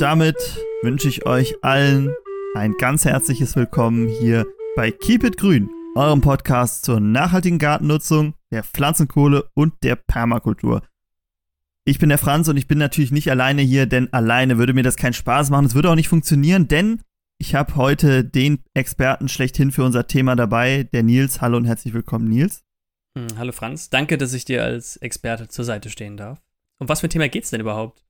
Damit wünsche ich euch allen ein ganz herzliches Willkommen hier bei Keep It Grün, eurem Podcast zur nachhaltigen Gartennutzung, der Pflanzenkohle und der Permakultur. Ich bin der Franz und ich bin natürlich nicht alleine hier, denn alleine würde mir das keinen Spaß machen. Es würde auch nicht funktionieren, denn ich habe heute den Experten schlechthin für unser Thema dabei, der Nils. Hallo und herzlich willkommen, Nils. Hm, hallo Franz, danke, dass ich dir als Experte zur Seite stehen darf. Um was für ein Thema geht's denn überhaupt?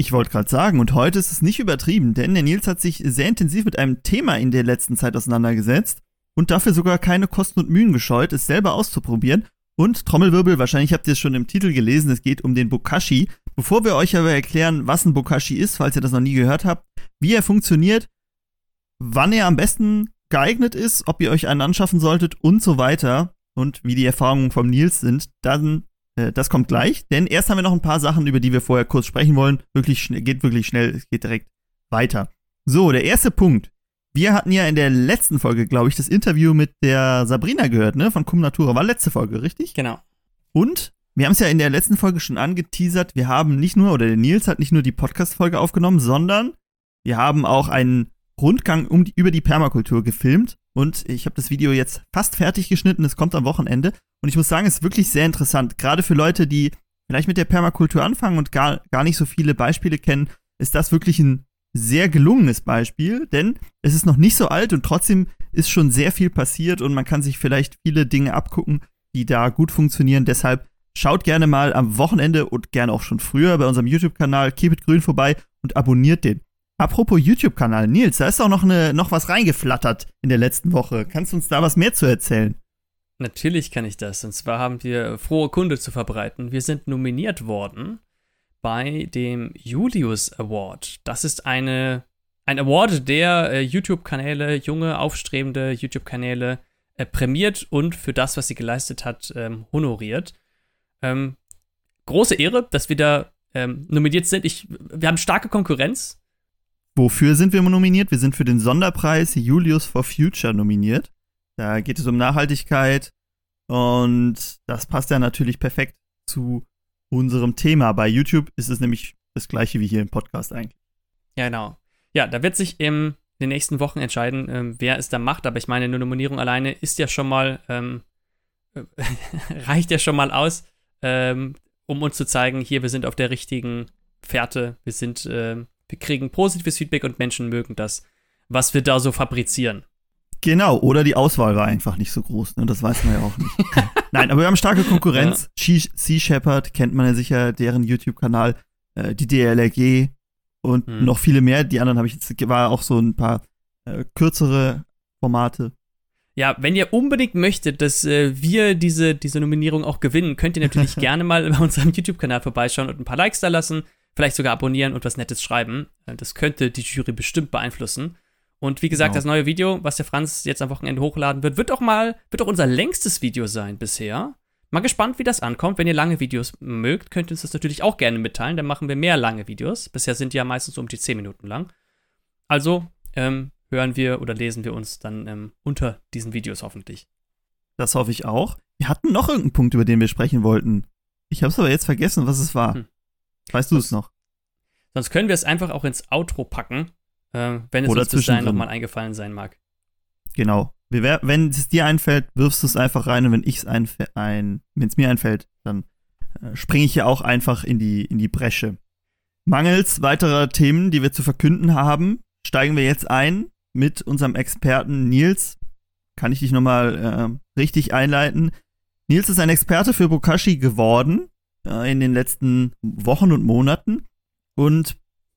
Ich wollte gerade sagen, und heute ist es nicht übertrieben, denn der Nils hat sich sehr intensiv mit einem Thema in der letzten Zeit auseinandergesetzt und dafür sogar keine Kosten und Mühen gescheut, es selber auszuprobieren. Und Trommelwirbel, wahrscheinlich habt ihr es schon im Titel gelesen, es geht um den Bokashi. Bevor wir euch aber erklären, was ein Bokashi ist, falls ihr das noch nie gehört habt, wie er funktioniert, wann er am besten geeignet ist, ob ihr euch einen anschaffen solltet und so weiter und wie die Erfahrungen vom Nils sind, dann äh, das kommt gleich, denn erst haben wir noch ein paar Sachen, über die wir vorher kurz sprechen wollen. Wirklich schnell, geht wirklich schnell, es geht direkt weiter. So, der erste Punkt. Wir hatten ja in der letzten Folge, glaube ich, das Interview mit der Sabrina gehört, ne? Von Cum Natura. War letzte Folge, richtig? Genau. Und wir haben es ja in der letzten Folge schon angeteasert. Wir haben nicht nur, oder der Nils hat nicht nur die Podcast-Folge aufgenommen, sondern wir haben auch einen Rundgang um die, über die Permakultur gefilmt. Und ich habe das Video jetzt fast fertig geschnitten. Es kommt am Wochenende. Und ich muss sagen, es ist wirklich sehr interessant. Gerade für Leute, die vielleicht mit der Permakultur anfangen und gar, gar nicht so viele Beispiele kennen, ist das wirklich ein sehr gelungenes Beispiel, denn es ist noch nicht so alt und trotzdem ist schon sehr viel passiert und man kann sich vielleicht viele Dinge abgucken, die da gut funktionieren. Deshalb schaut gerne mal am Wochenende und gerne auch schon früher bei unserem YouTube-Kanal Keep It Grün vorbei und abonniert den. Apropos YouTube-Kanal, Nils, da ist auch noch, eine, noch was reingeflattert in der letzten Woche. Kannst du uns da was mehr zu erzählen? Natürlich kann ich das. Und zwar haben wir frohe Kunde zu verbreiten. Wir sind nominiert worden bei dem Julius Award. Das ist eine, ein Award, der äh, YouTube-Kanäle, junge, aufstrebende YouTube-Kanäle äh, prämiert und für das, was sie geleistet hat, ähm, honoriert. Ähm, große Ehre, dass wir da ähm, nominiert sind. Ich, wir haben starke Konkurrenz. Wofür sind wir nominiert? Wir sind für den Sonderpreis Julius for Future nominiert. Da geht es um Nachhaltigkeit und das passt ja natürlich perfekt zu unserem Thema. Bei YouTube ist es nämlich das gleiche wie hier im Podcast eigentlich. Ja, genau. Ja, da wird sich in den nächsten Wochen entscheiden, ähm, wer es da macht. Aber ich meine, eine Nominierung alleine ist ja schon mal, ähm, reicht ja schon mal aus, ähm, um uns zu zeigen, hier, wir sind auf der richtigen Fährte. Wir sind, äh, wir kriegen positives Feedback und Menschen mögen das, was wir da so fabrizieren. Genau, oder die Auswahl war einfach nicht so groß, ne? das weiß man ja auch nicht. Nein, aber wir haben starke Konkurrenz. Ja. Sea Shepherd kennt man ja sicher, deren YouTube-Kanal, äh, die DLRG und hm. noch viele mehr. Die anderen habe ich jetzt, war auch so ein paar äh, kürzere Formate. Ja, wenn ihr unbedingt möchtet, dass äh, wir diese, diese Nominierung auch gewinnen, könnt ihr natürlich gerne mal bei unserem YouTube-Kanal vorbeischauen und ein paar Likes da lassen, vielleicht sogar abonnieren und was Nettes schreiben. Äh, das könnte die Jury bestimmt beeinflussen. Und wie gesagt, genau. das neue Video, was der Franz jetzt am Wochenende hochladen wird, wird auch mal, wird auch unser längstes Video sein bisher. Mal gespannt, wie das ankommt. Wenn ihr lange Videos mögt, könnt ihr uns das natürlich auch gerne mitteilen. Dann machen wir mehr lange Videos. Bisher sind die ja meistens um die 10 Minuten lang. Also ähm, hören wir oder lesen wir uns dann ähm, unter diesen Videos hoffentlich. Das hoffe ich auch. Wir hatten noch irgendeinen Punkt, über den wir sprechen wollten. Ich habe es aber jetzt vergessen, was es war. Hm. Weißt du es noch? Sonst können wir es einfach auch ins Outro packen äh, wenn es Oder uns bis dahin nochmal eingefallen sein mag. Genau. Wenn es dir einfällt, wirfst du es einfach rein und wenn ich es ein, ein wenn es mir einfällt, dann äh, springe ich ja auch einfach in die, in die Bresche. Mangels weiterer Themen, die wir zu verkünden haben, steigen wir jetzt ein mit unserem Experten Nils. Kann ich dich nochmal äh, richtig einleiten? Nils ist ein Experte für Bokashi geworden äh, in den letzten Wochen und Monaten und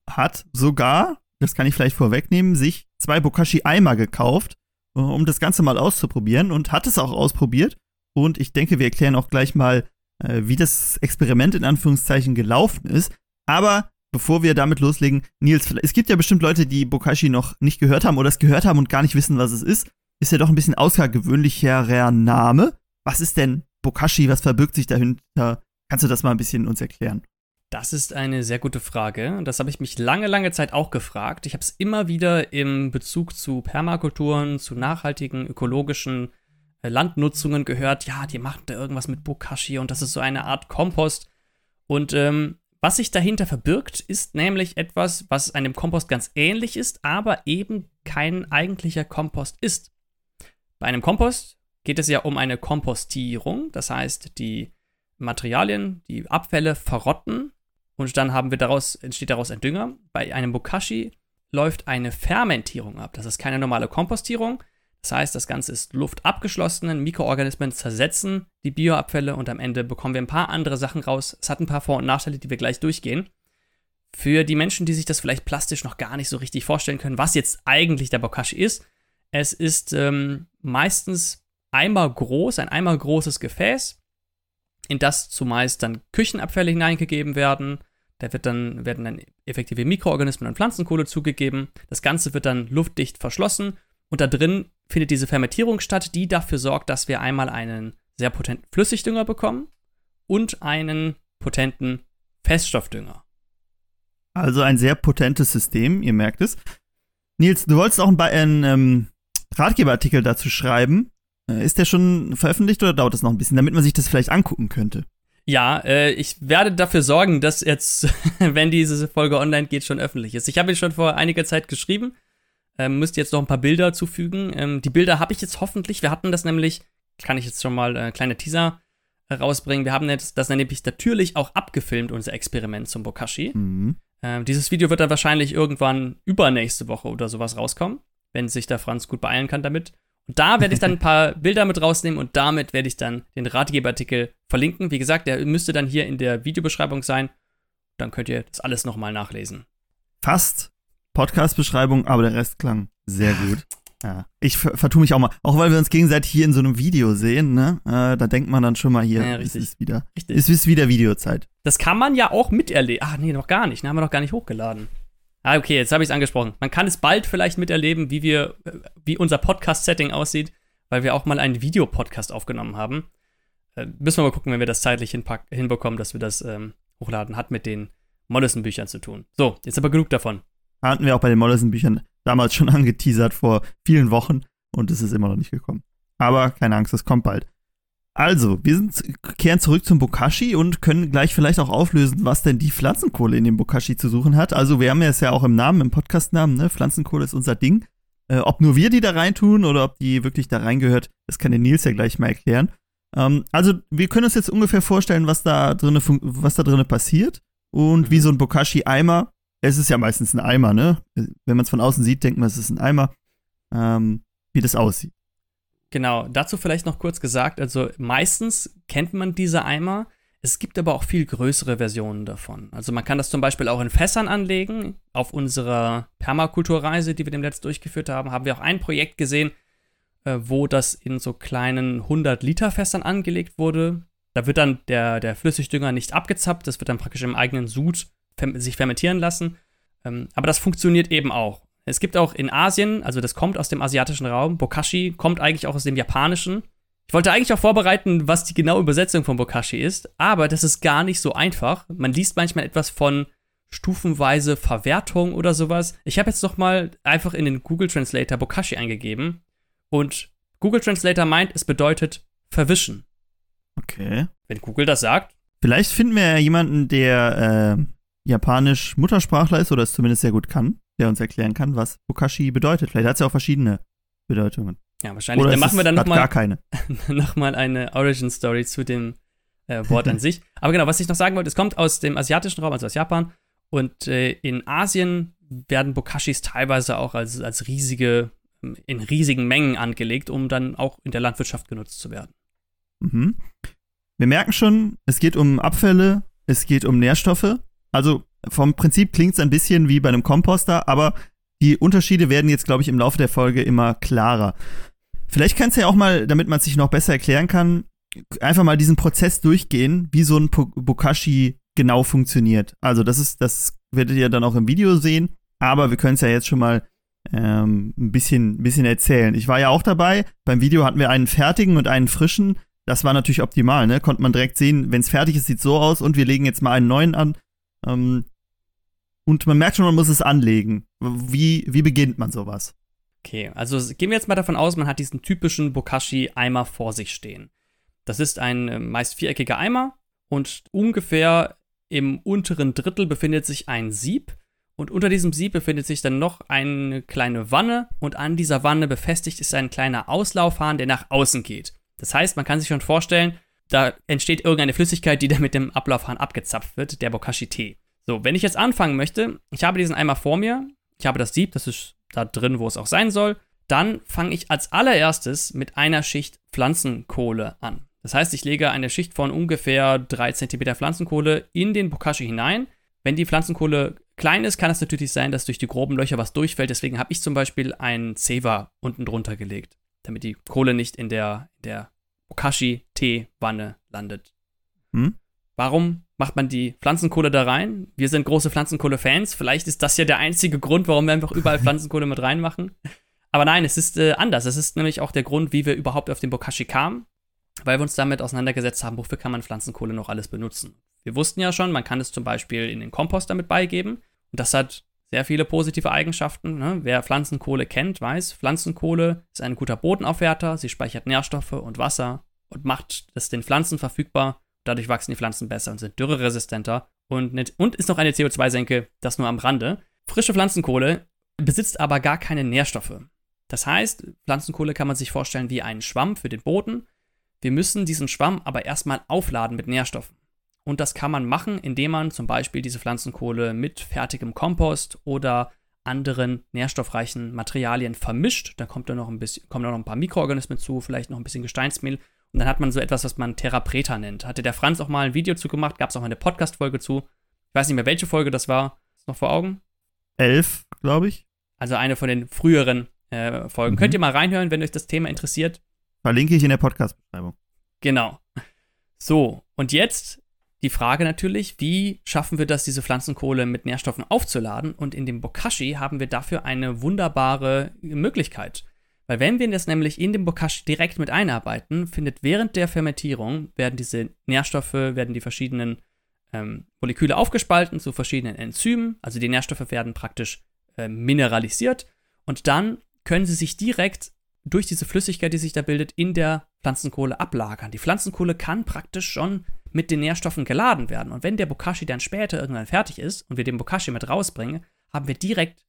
hat sogar das kann ich vielleicht vorwegnehmen, sich zwei Bokashi-Eimer gekauft, äh, um das Ganze mal auszuprobieren und hat es auch ausprobiert. Und ich denke, wir erklären auch gleich mal, äh, wie das Experiment in Anführungszeichen gelaufen ist. Aber bevor wir damit loslegen, Nils, es gibt ja bestimmt Leute, die Bokashi noch nicht gehört haben oder es gehört haben und gar nicht wissen, was es ist. Ist ja doch ein bisschen außergewöhnlicherer Name. Was ist denn Bokashi? Was verbirgt sich dahinter? Kannst du das mal ein bisschen uns erklären? Das ist eine sehr gute Frage. Das habe ich mich lange, lange Zeit auch gefragt. Ich habe es immer wieder im Bezug zu Permakulturen, zu nachhaltigen, ökologischen äh, Landnutzungen gehört. Ja, die machen da irgendwas mit Bokashi und das ist so eine Art Kompost. Und ähm, Was sich dahinter verbirgt, ist nämlich etwas, was einem Kompost ganz ähnlich ist, aber eben kein eigentlicher Kompost ist. Bei einem Kompost geht es ja um eine Kompostierung, das heißt, die Materialien, die Abfälle verrotten und dann haben wir daraus, entsteht daraus ein Dünger. Bei einem Bokashi läuft eine Fermentierung ab. Das ist keine normale Kompostierung. Das heißt, das Ganze ist luftabgeschlossen, Mikroorganismen zersetzen die Bioabfälle und am Ende bekommen wir ein paar andere Sachen raus. Es hat ein paar Vor- und Nachteile, die wir gleich durchgehen. Für die Menschen, die sich das vielleicht plastisch noch gar nicht so richtig vorstellen können, was jetzt eigentlich der Bokashi ist, es ist ähm, meistens einmal groß, ein einmal großes Gefäß, in das zumeist dann Küchenabfälle hineingegeben werden. Da wird dann, werden dann effektive Mikroorganismen und Pflanzenkohle zugegeben. Das Ganze wird dann luftdicht verschlossen und da drin findet diese Fermentierung statt, die dafür sorgt, dass wir einmal einen sehr potenten Flüssigdünger bekommen und einen potenten Feststoffdünger. Also ein sehr potentes System, ihr merkt es. Nils, du wolltest auch einen ähm, Ratgeberartikel dazu schreiben. Äh, ist der schon veröffentlicht oder dauert das noch ein bisschen, damit man sich das vielleicht angucken könnte? Ja, äh, ich werde dafür sorgen, dass jetzt, wenn diese Folge online geht, schon öffentlich ist. Ich habe ihn schon vor einiger Zeit geschrieben. Ähm, müsste jetzt noch ein paar Bilder zufügen. Ähm, die Bilder habe ich jetzt hoffentlich. Wir hatten das nämlich, kann ich jetzt schon mal äh, kleine Teaser rausbringen. Wir haben das, das nämlich natürlich auch abgefilmt, unser Experiment zum Bokashi. Mhm. Ähm, dieses Video wird dann wahrscheinlich irgendwann übernächste Woche oder sowas rauskommen, wenn sich der Franz gut beeilen kann damit. Und da werde ich dann ein paar Bilder mit rausnehmen und damit werde ich dann den Ratgeberartikel verlinken. Wie gesagt, der müsste dann hier in der Videobeschreibung sein. Dann könnt ihr das alles nochmal nachlesen. Fast Podcast-Beschreibung, aber der Rest klang sehr gut. Ja. Ich vertue mich auch mal. Auch weil wir uns gegenseitig hier in so einem Video sehen, ne? Äh, da denkt man dann schon mal hier, ja, es ist wieder, richtig. es ist wieder Videozeit. Das kann man ja auch miterleben. Ach nee, noch gar nicht. Den haben wir noch gar nicht hochgeladen. Ah, okay, jetzt habe ich es angesprochen. Man kann es bald vielleicht miterleben, wie wir, wie unser Podcast-Setting aussieht, weil wir auch mal einen Videopodcast aufgenommen haben. Äh, müssen wir mal gucken, wenn wir das zeitlich hinbekommen, dass wir das ähm, hochladen. Hat mit den Mollison-Büchern zu tun. So, jetzt aber genug davon. Hatten wir auch bei den Mollison-Büchern damals schon angeteasert vor vielen Wochen und es ist immer noch nicht gekommen. Aber keine Angst, es kommt bald. Also, wir sind, kehren zurück zum Bokashi und können gleich vielleicht auch auflösen, was denn die Pflanzenkohle in dem Bokashi zu suchen hat. Also, wir haben es ja auch im Namen, im Podcastnamen, ne? Pflanzenkohle ist unser Ding. Äh, ob nur wir die da reintun oder ob die wirklich da reingehört, das kann der Nils ja gleich mal erklären. Ähm, also, wir können uns jetzt ungefähr vorstellen, was da drin was da drinne passiert und mhm. wie so ein Bokashi-Eimer. Es ist ja meistens ein Eimer, ne? Wenn man es von außen sieht, denkt man, es ist ein Eimer. Ähm, wie das aussieht. Genau, dazu vielleicht noch kurz gesagt, also meistens kennt man diese Eimer, es gibt aber auch viel größere Versionen davon. Also man kann das zum Beispiel auch in Fässern anlegen. Auf unserer Permakulturreise, die wir dem letzten durchgeführt haben, haben wir auch ein Projekt gesehen, äh, wo das in so kleinen 100-Liter-Fässern angelegt wurde. Da wird dann der, der Flüssigdünger nicht abgezappt, das wird dann praktisch im eigenen Sud sich fermentieren lassen. Ähm, aber das funktioniert eben auch. Es gibt auch in Asien, also das kommt aus dem asiatischen Raum, Bokashi kommt eigentlich auch aus dem japanischen. Ich wollte eigentlich auch vorbereiten, was die genaue Übersetzung von Bokashi ist, aber das ist gar nicht so einfach. Man liest manchmal etwas von stufenweise Verwertung oder sowas. Ich habe jetzt noch mal einfach in den Google Translator Bokashi eingegeben und Google Translator meint, es bedeutet verwischen. Okay. Wenn Google das sagt. Vielleicht finden wir ja jemanden, der äh, japanisch Muttersprachler ist oder es zumindest sehr gut kann der uns erklären kann, was Bokashi bedeutet. Vielleicht hat es ja auch verschiedene Bedeutungen. Ja, wahrscheinlich. Oder dann machen wir dann nochmal gar keine. noch eine Origin Story zu dem äh, Wort an sich. Aber genau, was ich noch sagen wollte, es kommt aus dem asiatischen Raum, also aus Japan. Und äh, in Asien werden Bokashis teilweise auch als, als riesige, in riesigen Mengen angelegt, um dann auch in der Landwirtschaft genutzt zu werden. Mhm. Wir merken schon, es geht um Abfälle, es geht um Nährstoffe. Also vom Prinzip klingt es ein bisschen wie bei einem Komposter, aber die Unterschiede werden jetzt, glaube ich, im Laufe der Folge immer klarer. Vielleicht kannst du ja auch mal, damit man sich noch besser erklären kann, einfach mal diesen Prozess durchgehen, wie so ein Bokashi genau funktioniert. Also das ist, das werdet ihr dann auch im Video sehen, aber wir können es ja jetzt schon mal ähm, ein bisschen, ein bisschen erzählen. Ich war ja auch dabei. Beim Video hatten wir einen fertigen und einen frischen. Das war natürlich optimal, ne? Konnte man direkt sehen, wenn es fertig ist, sieht so aus und wir legen jetzt mal einen neuen an. Ähm, und man merkt schon, man muss es anlegen. Wie, wie beginnt man sowas? Okay, also gehen wir jetzt mal davon aus, man hat diesen typischen Bokashi-Eimer vor sich stehen. Das ist ein äh, meist viereckiger Eimer und ungefähr Im unteren Drittel befindet sich ein Sieb und unter diesem Sieb befindet sich dann noch eine kleine Wanne und an dieser Wanne befestigt ist ein kleiner Auslaufhahn, der nach außen geht. Das heißt, man kann sich schon vorstellen, da entsteht irgendeine Flüssigkeit, die dann mit dem Ablaufhahn abgezapft wird, der Bokashi-Tee. So, wenn ich jetzt anfangen möchte, ich habe diesen Eimer vor mir, ich habe das Sieb, das ist da drin, wo es auch sein soll, dann fange ich als allererstes mit einer Schicht Pflanzenkohle an. Das heißt, ich lege eine Schicht von ungefähr 3 cm Pflanzenkohle in den Bokashi hinein. Wenn die Pflanzenkohle klein ist, kann es natürlich sein, dass durch die groben Löcher was durchfällt. Deswegen habe ich zum Beispiel einen Zewa unten drunter gelegt, damit die Kohle nicht in der, der Bokashi-Teewanne landet. Hm? Warum macht man die Pflanzenkohle da rein? Wir sind große Pflanzenkohle-Fans. Vielleicht ist das ja der einzige Grund, warum wir einfach überall Pflanzenkohle mit reinmachen. Aber nein, es ist äh, anders. Es ist nämlich auch der Grund, wie wir überhaupt auf den Bokashi kamen, weil wir uns damit auseinandergesetzt haben, wofür kann man Pflanzenkohle noch alles benutzen. Wir wussten ja schon, man kann es zum Beispiel in den Kompost damit beigeben. Und das hat sehr viele positive Eigenschaften. Ne? Wer Pflanzenkohle kennt, weiß, Pflanzenkohle ist ein guter Bodenaufwerter. Sie speichert Nährstoffe und Wasser und macht es den Pflanzen verfügbar. Dadurch wachsen die Pflanzen besser und sind dürreresistenter. Und, nicht, und ist noch eine CO2-Senke, das nur am Rande. Frische Pflanzenkohle besitzt aber gar keine Nährstoffe. Das heißt, Pflanzenkohle kann man sich vorstellen wie einen Schwamm für den Boden. Wir müssen diesen Schwamm aber erstmal aufladen mit Nährstoffen. Und das kann man machen, indem man zum Beispiel diese Pflanzenkohle mit fertigem Kompost oder anderen nährstoffreichen Materialien vermischt. Da kommt dann noch ein bisschen, kommen noch ein paar Mikroorganismen zu, vielleicht noch ein bisschen Gesteinsmehl. Und dann hat man so etwas, was man Terra Preta nennt. Hatte der Franz auch mal ein Video zu gemacht, gab es auch eine Podcast-Folge zu. Ich weiß nicht mehr, welche Folge das war. Ist noch vor Augen? Elf, glaube ich. Also eine von den früheren äh, Folgen. Mhm. Könnt ihr mal reinhören, wenn euch das Thema interessiert. Verlinke ich in der Podcast-Beschreibung. Genau. So, und jetzt die Frage natürlich, wie schaffen wir das, diese Pflanzenkohle mit Nährstoffen aufzuladen? Und in dem Bokashi haben wir dafür eine wunderbare Möglichkeit. Weil wenn wir das nämlich in dem Bokashi direkt mit einarbeiten, findet während der Fermentierung, werden diese Nährstoffe, werden die verschiedenen ähm, Moleküle aufgespalten zu verschiedenen Enzymen. Also die Nährstoffe werden praktisch äh, mineralisiert. Und dann können sie sich direkt durch diese Flüssigkeit, die sich da bildet, in der Pflanzenkohle ablagern. Die Pflanzenkohle kann praktisch schon mit den Nährstoffen geladen werden. Und wenn der Bokashi dann später irgendwann fertig ist und wir den Bokashi mit rausbringen, haben wir direkt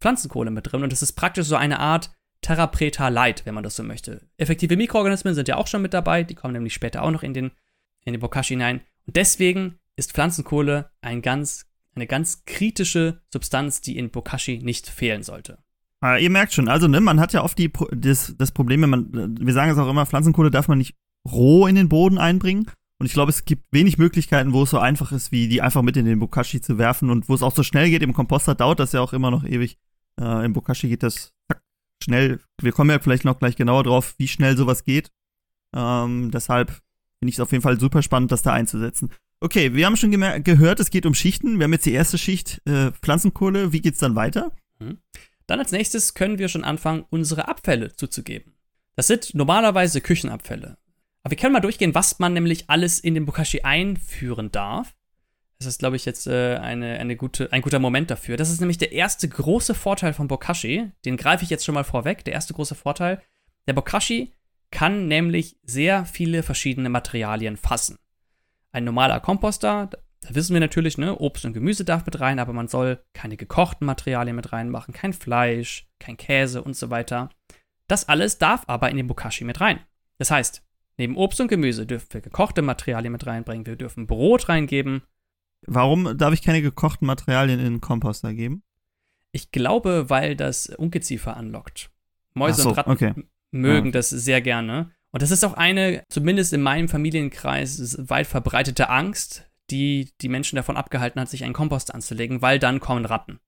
Pflanzenkohle mit drin. Und das ist praktisch so eine Art Terra Preta Light, wenn man das so möchte. Effektive Mikroorganismen sind ja auch schon mit dabei. Die kommen nämlich später auch noch in den, in den Bokashi hinein. Und deswegen ist Pflanzenkohle ein ganz, eine ganz kritische Substanz, die in Bokashi nicht fehlen sollte. Aber ihr merkt schon, also ne, man hat ja oft die, das, das Problem, wenn man, wir sagen es auch immer, Pflanzenkohle darf man nicht roh in den Boden einbringen. Und ich glaube, es gibt wenig Möglichkeiten, wo es so einfach ist, wie die einfach mit in den Bokashi zu werfen und wo es auch so schnell geht. Im Komposter dauert das ja auch immer noch ewig. Äh, Im Bokashi geht das schnell. Wir kommen ja vielleicht noch gleich genauer drauf, wie schnell sowas geht. Ähm, deshalb finde ich es auf jeden Fall super spannend, das da einzusetzen. Okay, wir haben schon gehört, es geht um Schichten. Wir haben jetzt die erste Schicht äh, Pflanzenkohle. Wie geht's dann weiter? Mhm. Dann als nächstes können wir schon anfangen, unsere Abfälle zuzugeben. Das sind normalerweise Küchenabfälle. Aber wir können mal durchgehen, was man nämlich alles in den Bokashi einführen darf. Das ist, glaube ich, jetzt äh, eine, eine gute, ein guter Moment dafür. Das ist nämlich der erste große Vorteil von Bokashi. Den greife ich jetzt schon mal vorweg. Der erste große Vorteil. Der Bokashi kann nämlich sehr viele verschiedene Materialien fassen. Ein normaler Komposter, da wissen wir natürlich, ne, Obst und Gemüse darf mit rein, aber man soll keine gekochten Materialien mit reinmachen, kein Fleisch, kein Käse und so weiter. Das alles darf aber in den Bokashi mit rein. Das heißt, neben Obst und Gemüse dürfen wir gekochte Materialien mit reinbringen, wir dürfen Brot reingeben. Warum darf ich keine gekochten Materialien in den Komposter geben? Ich glaube, weil das Ungeziefer anlockt. Mäuse so, und Ratten okay. mögen ja. das sehr gerne. Und das ist auch eine, zumindest in meinem Familienkreis, weit verbreitete Angst, die die Menschen davon abgehalten hat, sich einen Kompost anzulegen, weil dann kommen Ratten.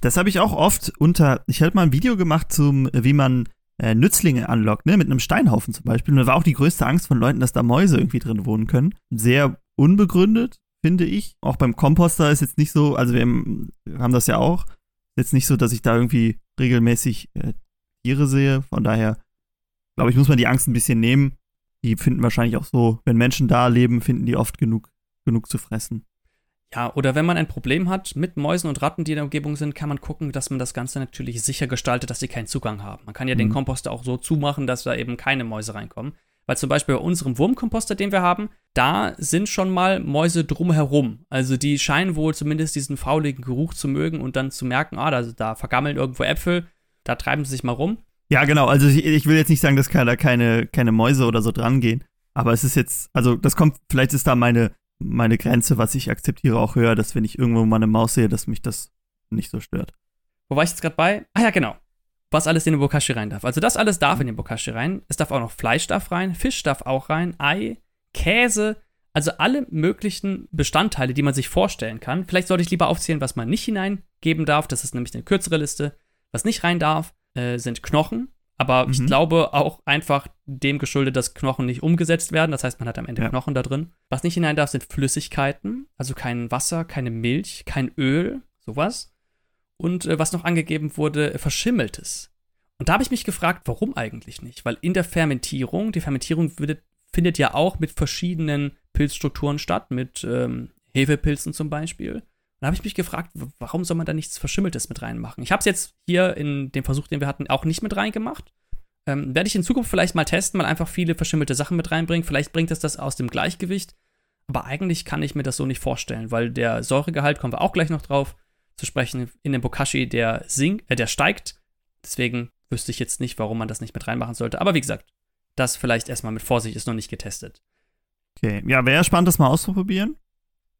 Das habe ich auch oft unter. Ich habe mal ein Video gemacht zum, wie man äh, Nützlinge anlockt, ne, mit einem Steinhaufen zum Beispiel. Und da war auch die größte Angst von Leuten, dass da Mäuse irgendwie drin wohnen können. Sehr unbegründet, finde ich. Auch beim Komposter ist jetzt nicht so, also wir haben das ja auch. Jetzt nicht so, dass ich da irgendwie regelmäßig äh, Tiere sehe. Von daher, glaube ich, muss man die Angst ein bisschen nehmen. Die finden wahrscheinlich auch so, wenn Menschen da leben, finden die oft genug genug zu fressen. Ja, oder wenn man ein Problem hat mit Mäusen und Ratten, die in der Umgebung sind, kann man gucken, dass man das Ganze natürlich sicher gestaltet, dass sie keinen Zugang haben. Man kann ja mhm. den Komposter auch so zumachen, dass da eben keine Mäuse reinkommen. Weil zum Beispiel bei unserem Wurmkomposter, den wir haben, da sind schon mal Mäuse drumherum. Also die scheinen wohl zumindest diesen fauligen Geruch zu mögen und dann zu merken, ah, da, da vergammeln irgendwo Äpfel, da treiben sie sich mal rum. Ja, genau. Also ich, ich will jetzt nicht sagen, dass da keine, keine Mäuse oder so dran gehen. Aber es ist jetzt, also das kommt, vielleicht ist da meine, meine Grenze, was ich akzeptiere, auch höher, dass wenn ich irgendwo mal eine Maus sehe, dass mich das nicht so stört. Wo war ich jetzt gerade bei? Ah ja, genau. Was alles in den Bokashi rein darf. Also das alles darf in den Bokashi rein. Es darf auch noch Fleisch darf rein, Fisch darf auch rein, Ei, Käse, also alle möglichen Bestandteile, die man sich vorstellen kann. Vielleicht sollte ich lieber aufzählen, was man nicht hineingeben darf. Das ist nämlich eine kürzere Liste. Was nicht rein darf, äh, sind Knochen. Aber mhm. ich glaube auch einfach dem geschuldet, dass Knochen nicht umgesetzt werden. Das heißt, man hat am Ende ja. Knochen da drin. Was nicht hinein darf, sind Flüssigkeiten. Also kein Wasser, keine Milch, kein Öl, sowas. Und äh, was noch angegeben wurde, verschimmeltes. Und da habe ich mich gefragt, warum eigentlich nicht? Weil in der Fermentierung, die Fermentierung würde, findet ja auch mit verschiedenen Pilzstrukturen statt, mit ähm, Hefepilzen zum Beispiel. Da habe ich mich gefragt, warum soll man da nichts Verschimmeltes mit reinmachen? Ich habe es jetzt hier in dem Versuch, den wir hatten, auch nicht mit reingemacht. Ähm, Werde ich in Zukunft vielleicht mal testen, mal einfach viele verschimmelte Sachen mit reinbringen. Vielleicht bringt es das aus dem Gleichgewicht. Aber eigentlich kann ich mir das so nicht vorstellen, weil der Säuregehalt, kommen wir auch gleich noch drauf zu sprechen, in dem Bokashi, der sinkt, äh, der steigt. Deswegen wüsste ich jetzt nicht, warum man das nicht mit reinmachen sollte. Aber wie gesagt, das vielleicht erstmal mit Vorsicht ist noch nicht getestet. Okay, ja, wäre spannend, das mal auszuprobieren.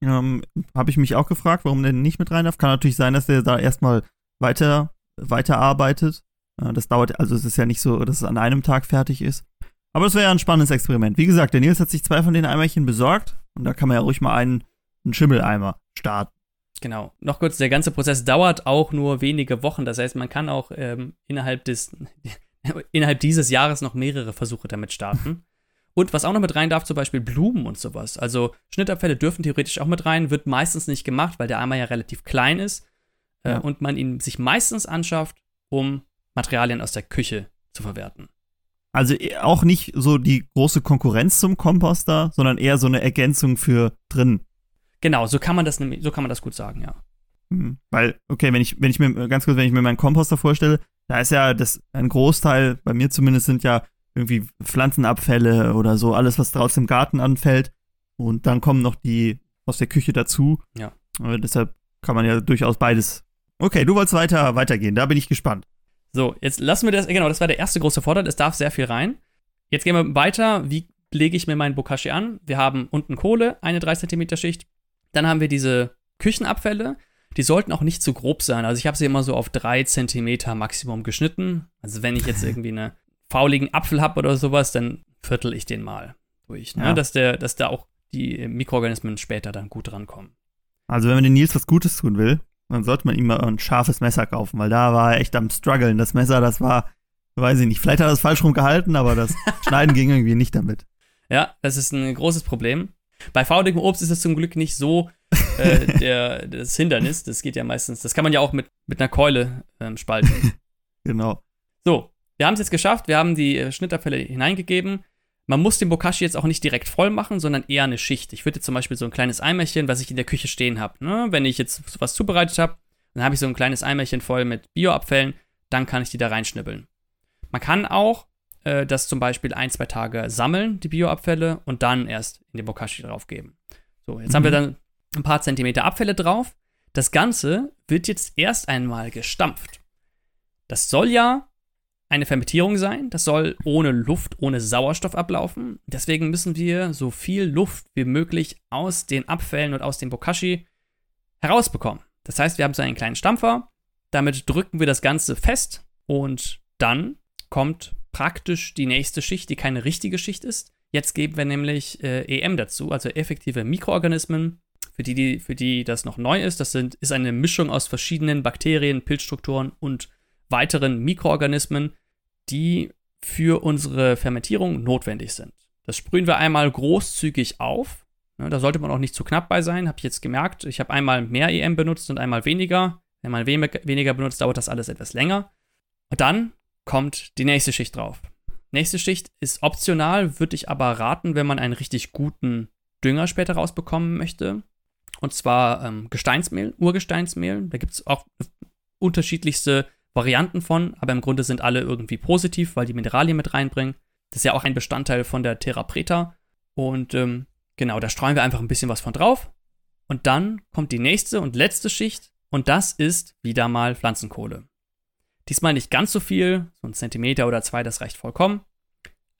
Ähm, Habe ich mich auch gefragt, warum der nicht mit rein darf. Kann natürlich sein, dass der da erstmal weiter, weiterarbeitet. Äh, das dauert, also es ist ja nicht so, dass es an einem Tag fertig ist. Aber es wäre ja ein spannendes Experiment. Wie gesagt, der Nils hat sich zwei von den Eimerchen besorgt und da kann man ja ruhig mal einen, einen Schimmeleimer starten. Genau. Noch kurz, der ganze Prozess dauert auch nur wenige Wochen. Das heißt, man kann auch ähm, innerhalb des innerhalb dieses Jahres noch mehrere Versuche damit starten. Und was auch noch mit rein darf, zum Beispiel Blumen und sowas. Also Schnittabfälle dürfen theoretisch auch mit rein, wird meistens nicht gemacht, weil der Eimer ja relativ klein ist äh, ja. und man ihn sich meistens anschafft, um Materialien aus der Küche zu verwerten. Also äh, auch nicht so die große Konkurrenz zum Komposter, sondern eher so eine Ergänzung für drin. Genau, so kann man das so kann man das gut sagen, ja. Hm, weil, okay, wenn ich, wenn ich mir, ganz kurz, wenn ich mir meinen Komposter vorstelle, da ist ja das, ein Großteil, bei mir zumindest sind ja irgendwie Pflanzenabfälle oder so, alles, was draußen im Garten anfällt. Und dann kommen noch die aus der Küche dazu. Ja. Aber deshalb kann man ja durchaus beides. Okay, du wolltest weiter, weitergehen, da bin ich gespannt. So, jetzt lassen wir das, genau, das war der erste große Vorteil, es darf sehr viel rein. Jetzt gehen wir weiter, wie lege ich mir meinen Bokashi an? Wir haben unten Kohle, eine 3 cm Schicht. Dann haben wir diese Küchenabfälle, die sollten auch nicht zu grob sein. Also ich habe sie immer so auf 3 cm Maximum geschnitten. Also wenn ich jetzt irgendwie eine fauligen Apfel habe oder sowas, dann viertel ich den mal durch, ne? ja. dass, der, dass da auch die Mikroorganismen später dann gut rankommen. Also wenn man den Nils was Gutes tun will, dann sollte man ihm mal ein scharfes Messer kaufen, weil da war er echt am struggeln. Das Messer, das war, weiß ich nicht, vielleicht hat er es falsch rum gehalten, aber das Schneiden ging irgendwie nicht damit. Ja, das ist ein großes Problem. Bei fauligem Obst ist es zum Glück nicht so äh, der, das Hindernis. Das geht ja meistens, das kann man ja auch mit, mit einer Keule ähm, spalten. genau. So, wir haben es jetzt geschafft, wir haben die äh, Schnittabfälle hineingegeben. Man muss den Bokashi jetzt auch nicht direkt voll machen, sondern eher eine Schicht. Ich würde jetzt zum Beispiel so ein kleines Eimerchen, was ich in der Küche stehen habe. Ne? Wenn ich jetzt was zubereitet habe, dann habe ich so ein kleines Eimerchen voll mit Bioabfällen, dann kann ich die da reinschnibbeln. Man kann auch äh, das zum Beispiel ein, zwei Tage sammeln, die Bioabfälle, und dann erst in den Bokashi draufgeben. So, jetzt mhm. haben wir dann ein paar Zentimeter Abfälle drauf. Das Ganze wird jetzt erst einmal gestampft. Das soll ja eine Fermentierung sein. Das soll ohne Luft, ohne Sauerstoff ablaufen. Deswegen müssen wir so viel Luft wie möglich aus den Abfällen und aus dem Bokashi herausbekommen. Das heißt, wir haben so einen kleinen Stampfer. Damit drücken wir das Ganze fest und dann kommt praktisch die nächste Schicht, die keine richtige Schicht ist. Jetzt geben wir nämlich äh, EM dazu, also effektive Mikroorganismen. Für die, die, für die das noch neu ist, das sind, ist eine Mischung aus verschiedenen Bakterien, Pilzstrukturen und weiteren Mikroorganismen, die für unsere Fermentierung notwendig sind. Das sprühen wir einmal großzügig auf. Da sollte man auch nicht zu knapp bei sein, habe ich jetzt gemerkt. Ich habe einmal mehr EM benutzt und einmal weniger. Wenn man weniger benutzt, dauert das alles etwas länger. Und dann kommt die nächste Schicht drauf. Nächste Schicht ist optional, würde ich aber raten, wenn man einen richtig guten Dünger später rausbekommen möchte. Und zwar ähm, Gesteinsmehl, Urgesteinsmehl. Da gibt es auch unterschiedlichste Varianten von, aber im Grunde sind alle irgendwie positiv, weil die Mineralien mit reinbringen. Das ist ja auch ein Bestandteil von der Terra Preta. Und ähm, Genau, da streuen wir einfach ein bisschen was von drauf. Und dann kommt die nächste und letzte Schicht und das ist wieder mal Pflanzenkohle. Diesmal nicht ganz so viel, so ein Zentimeter oder zwei, das reicht vollkommen.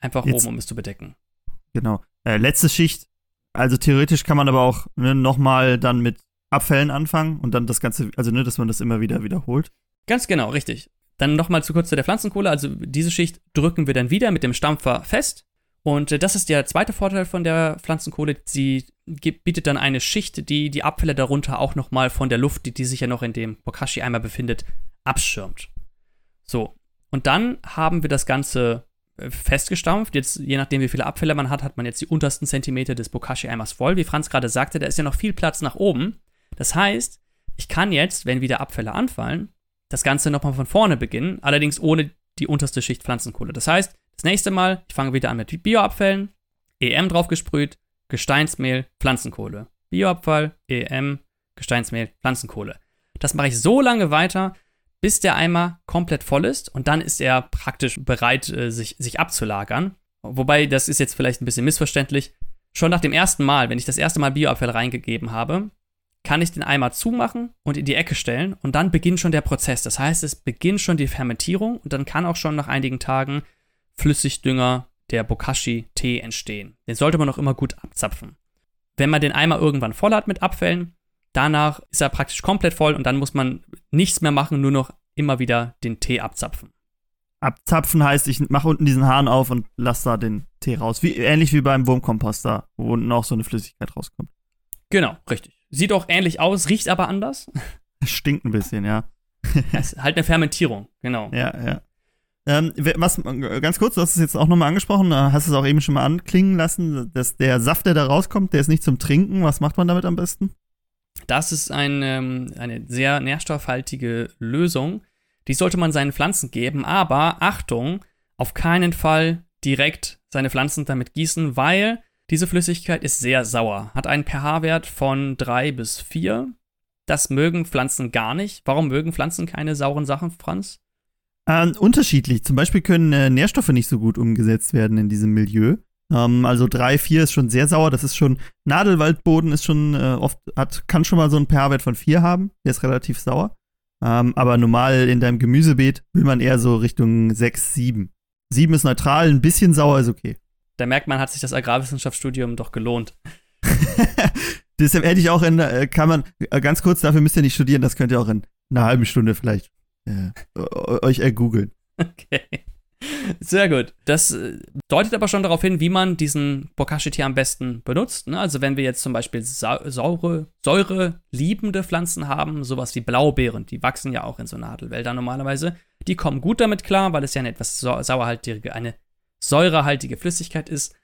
Einfach Jetzt, oben, um es zu bedecken. Genau. Äh, letzte Schicht, also theoretisch kann man aber auch ne, nochmal dann mit Abfällen anfangen und dann das Ganze, also ne, dass man das immer wieder wiederholt. Ganz genau, richtig. Dann nochmal zu kurz zu der Pflanzenkohle. Also diese Schicht drücken wir dann wieder mit dem Stampfer fest. Und äh, das ist der zweite Vorteil von der Pflanzenkohle. Sie bietet dann eine Schicht, die die Abfälle darunter auch nochmal von der Luft, die, die sich ja noch in dem Bokashi-Eimer befindet, abschirmt. So. Und dann haben wir das Ganze äh, festgestampft. Jetzt, je nachdem, wie viele Abfälle man hat, hat man jetzt die untersten Zentimeter des Bokashi-Eimers voll. Wie Franz gerade sagte, da ist ja noch viel Platz nach oben. Das heißt, ich kann jetzt, wenn wieder Abfälle anfallen, das Ganze nochmal von vorne beginnen, allerdings ohne die unterste Schicht Pflanzenkohle. Das heißt, das nächste Mal, ich fange wieder an mit Bioabfällen, EM draufgesprüht, Gesteinsmehl, Pflanzenkohle. Bioabfall, EM, Gesteinsmehl, Pflanzenkohle. Das mache ich so lange weiter, bis der Eimer komplett voll ist und dann ist er praktisch bereit, äh, sich, sich abzulagern. Wobei, das ist jetzt vielleicht ein bisschen missverständlich. Schon nach dem ersten Mal, wenn ich das erste Mal Bioabfall reingegeben habe, kann ich den Eimer zumachen und in die Ecke stellen und dann beginnt schon der Prozess. Das heißt, es beginnt schon die Fermentierung und dann kann auch schon nach einigen Tagen Flüssigdünger der Bokashi-Tee entstehen. Den sollte man auch immer gut abzapfen. Wenn man den Eimer irgendwann voll hat mit Abfällen, danach ist er praktisch komplett voll und dann muss man nichts mehr machen, nur noch immer wieder den Tee abzapfen. Abzapfen heißt, ich mache unten diesen Hahn auf und lasse da den Tee raus. Wie, ähnlich wie beim Wurmkomposter, wo unten auch so eine Flüssigkeit rauskommt. Genau, richtig. Sieht auch ähnlich aus, riecht aber anders. Stinkt ein bisschen, ja. ist halt eine Fermentierung, genau. Ja, ja. Ähm, was, ganz kurz, du hast es jetzt auch nochmal angesprochen, hast es auch eben schon mal anklingen lassen, dass der Saft, der da rauskommt, der ist nicht zum Trinken. Was macht man damit am besten? Das ist ein, ähm, eine sehr nährstoffhaltige Lösung. Die sollte man seinen Pflanzen geben, aber Achtung, auf keinen Fall direkt seine Pflanzen damit gießen, weil diese Flüssigkeit ist sehr sauer, hat einen pH-Wert von 3 bis 4. Das mögen Pflanzen gar nicht. Warum mögen Pflanzen keine sauren Sachen, Franz? Äh, unterschiedlich. Zum Beispiel können äh, Nährstoffe nicht so gut umgesetzt werden in diesem Milieu. Ähm, also 3, 4 ist schon sehr sauer. Das ist schon, Nadelwaldboden ist schon äh, oft, hat, kann schon mal so einen pH-Wert von 4 haben. Der ist relativ sauer. Ähm, aber normal in deinem Gemüsebeet will man eher so Richtung 6, 7. 7 ist neutral, ein bisschen sauer ist okay. Da merkt man, hat sich das Agrarwissenschaftsstudium doch gelohnt. Deshalb hätte ich auch in, äh, kann man, äh, ganz kurz, dafür müsst ihr nicht studieren, das könnt ihr auch in einer halben Stunde vielleicht äh, euch ergoogeln. Okay. Sehr gut. Das äh, deutet aber schon darauf hin, wie man diesen Bokashi-Tee am besten benutzt. Ne? Also wenn wir jetzt zum Beispiel saure, säureliebende Pflanzen haben, sowas wie Blaubeeren, die wachsen ja auch in so Nadelwäldern normalerweise, die kommen gut damit klar, weil es ja eine etwas sauerhaltige, eine säurehaltige Flüssigkeit ist.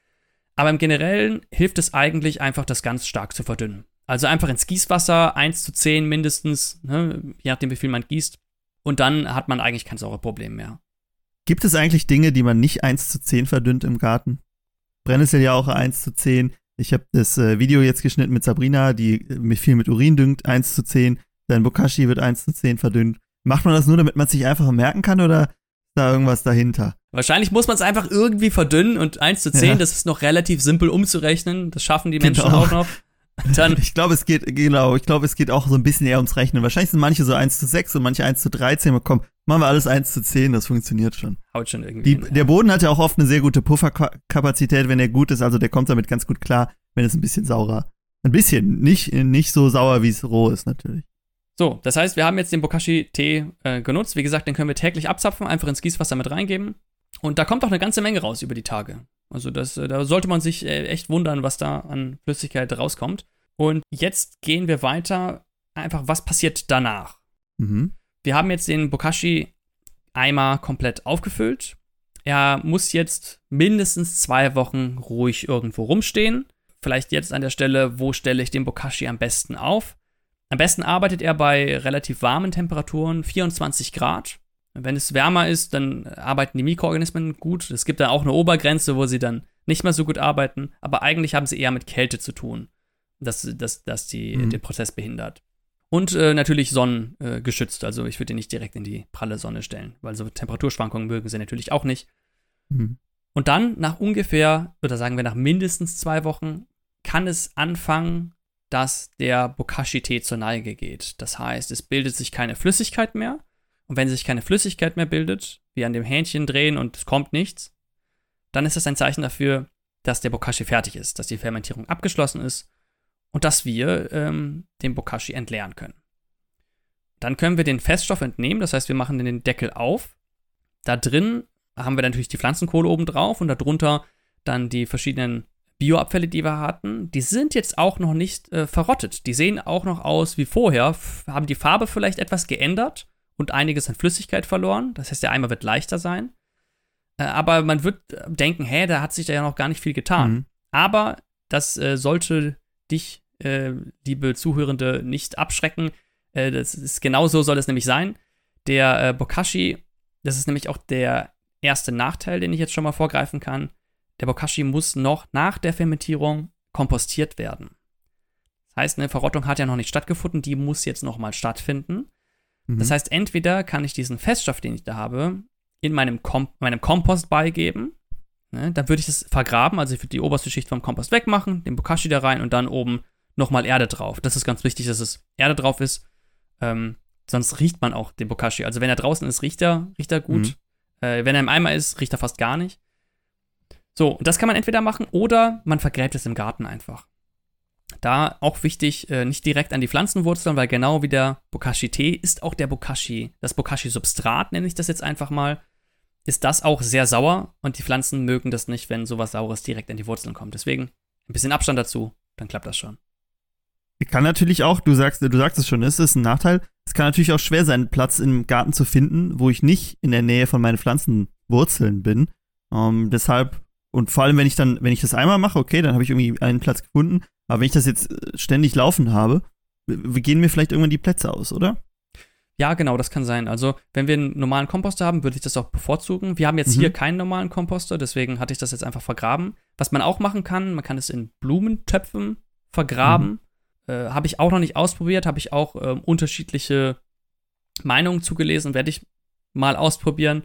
Aber im Generellen hilft es eigentlich einfach, das ganz stark zu verdünnen. Also einfach ins Gießwasser, 1 zu 10 mindestens, ne? je nachdem, wie viel man gießt. Und dann hat man eigentlich kein Säureproblem mehr. Gibt es eigentlich Dinge, die man nicht 1 zu 10 verdünnt im Garten? Brennnessel ja auch 1 zu 10. Ich habe das äh, Video jetzt geschnitten mit Sabrina, die mich viel mit Urin düngt, 1 zu 10. Dein Bokashi wird 1 zu 10 verdünnt. Macht man das nur, damit man es sich einfach merken kann oder ist da irgendwas dahinter? Wahrscheinlich muss man es einfach irgendwie verdünnen und 1 zu 10, ja. das ist noch relativ simpel umzurechnen. Das schaffen die Menschen genau. auch noch. Dann ich glaube, es geht, genau, ich glaube, es geht auch so ein bisschen eher ums Rechnen. Wahrscheinlich sind manche so 1 zu 6 und manche 1 zu 13. Aber komm, machen wir alles 1 zu 10, das funktioniert schon. Haut schon irgendwie. Die, hin. Der Boden hat ja auch oft eine sehr gute Pufferkapazität, wenn er gut ist. Also der kommt damit ganz gut klar, wenn es ein bisschen saurer. Ein bisschen, nicht, nicht so sauer, wie es roh ist, natürlich. So, das heißt, wir haben jetzt den Bokashi-Tee äh, genutzt. Wie gesagt, den können wir täglich abzapfen, einfach ins Gießwasser mit reingeben. Und da kommt auch eine ganze Menge raus über die Tage. Also das, äh, da sollte man sich äh, echt wundern, was da an Flüssigkeit rauskommt. Und jetzt gehen wir weiter. Einfach, was passiert danach? Mhm. Wir haben jetzt den Bokashi-Eimer komplett aufgefüllt. Er muss jetzt mindestens zwei Wochen ruhig irgendwo rumstehen. Vielleicht jetzt an der Stelle, wo stelle ich den Bokashi am besten auf? Am besten arbeitet er bei relativ warmen Temperaturen, 24 Grad. Wenn es wärmer ist, dann arbeiten die Mikroorganismen gut. Es gibt da auch eine Obergrenze, wo sie dann nicht mehr so gut arbeiten, aber eigentlich haben sie eher mit Kälte zu tun dass, dass, dass die mhm. den Prozess behindert. Und äh, natürlich sonnengeschützt. Äh, also ich würde den nicht direkt in die pralle Sonne stellen, weil so Temperaturschwankungen mögen sie natürlich auch nicht. Mhm. Und dann nach ungefähr, oder sagen wir nach mindestens zwei Wochen, kann es anfangen, dass der Bokashi-Tee zur Neige geht. Das heißt, es bildet sich keine Flüssigkeit mehr. Und wenn sich keine Flüssigkeit mehr bildet, wie an dem Hähnchen drehen und es kommt nichts, dann ist das ein Zeichen dafür, dass der Bokashi fertig ist, dass die Fermentierung abgeschlossen ist und dass wir ähm, den Bokashi entleeren können. Dann können wir den Feststoff entnehmen, das heißt, wir machen den Deckel auf. Da drin haben wir natürlich die Pflanzenkohle oben drauf und darunter dann die verschiedenen Bioabfälle, die wir hatten. Die sind jetzt auch noch nicht äh, verrottet. Die sehen auch noch aus wie vorher, haben die Farbe vielleicht etwas geändert und einiges an Flüssigkeit verloren. Das heißt, der Eimer wird leichter sein. Äh, aber man wird denken, hä, da hat sich da ja noch gar nicht viel getan. Mhm. Aber das äh, sollte dich, äh, liebe Zuhörende, nicht abschrecken. Äh, das ist genau so soll es nämlich sein. Der äh, Bokashi, das ist nämlich auch der erste Nachteil, den ich jetzt schon mal vorgreifen kann. Der Bokashi muss noch nach der Fermentierung kompostiert werden. Das heißt, eine Verrottung hat ja noch nicht stattgefunden, die muss jetzt noch mal stattfinden. Mhm. Das heißt, entweder kann ich diesen Feststoff, den ich da habe, in meinem, Kom meinem Kompost beigeben. Ne? Dann würde ich das vergraben, also ich würde die oberste Schicht vom Kompost wegmachen, den Bokashi da rein und dann oben nochmal Erde drauf. Das ist ganz wichtig, dass es Erde drauf ist. Ähm, sonst riecht man auch den Bokashi. Also wenn er draußen ist, riecht er, riecht er gut. Mhm. Äh, wenn er im Eimer ist, riecht er fast gar nicht. So, und das kann man entweder machen oder man vergräbt es im Garten einfach. Da auch wichtig, äh, nicht direkt an die Pflanzenwurzeln, weil genau wie der Bokashi-Tee ist auch der Bokashi, das Bokashi-Substrat, nenne ich das jetzt einfach mal, ist das auch sehr sauer und die Pflanzen mögen das nicht, wenn sowas Saures direkt an die Wurzeln kommt. Deswegen ein bisschen Abstand dazu, dann klappt das schon. Kann natürlich auch, du sagst, du sagst es schon, ist ein Nachteil. Es kann natürlich auch schwer sein, Platz im Garten zu finden, wo ich nicht in der Nähe von meinen Pflanzenwurzeln bin. Ähm, deshalb, und vor allem, wenn ich dann, wenn ich das einmal mache, okay, dann habe ich irgendwie einen Platz gefunden. Aber wenn ich das jetzt äh, ständig laufen habe, gehen mir vielleicht irgendwann die Plätze aus, oder? Ja, genau, das kann sein. Also, wenn wir einen normalen Komposter haben, würde ich das auch bevorzugen. Wir haben jetzt mhm. hier keinen normalen Komposter, deswegen hatte ich das jetzt einfach vergraben. Was man auch machen kann, man kann es in Blumentöpfen vergraben. Mhm. Äh, habe ich auch noch nicht ausprobiert, habe ich auch äh, unterschiedliche Meinungen zugelesen, werde ich mal ausprobieren.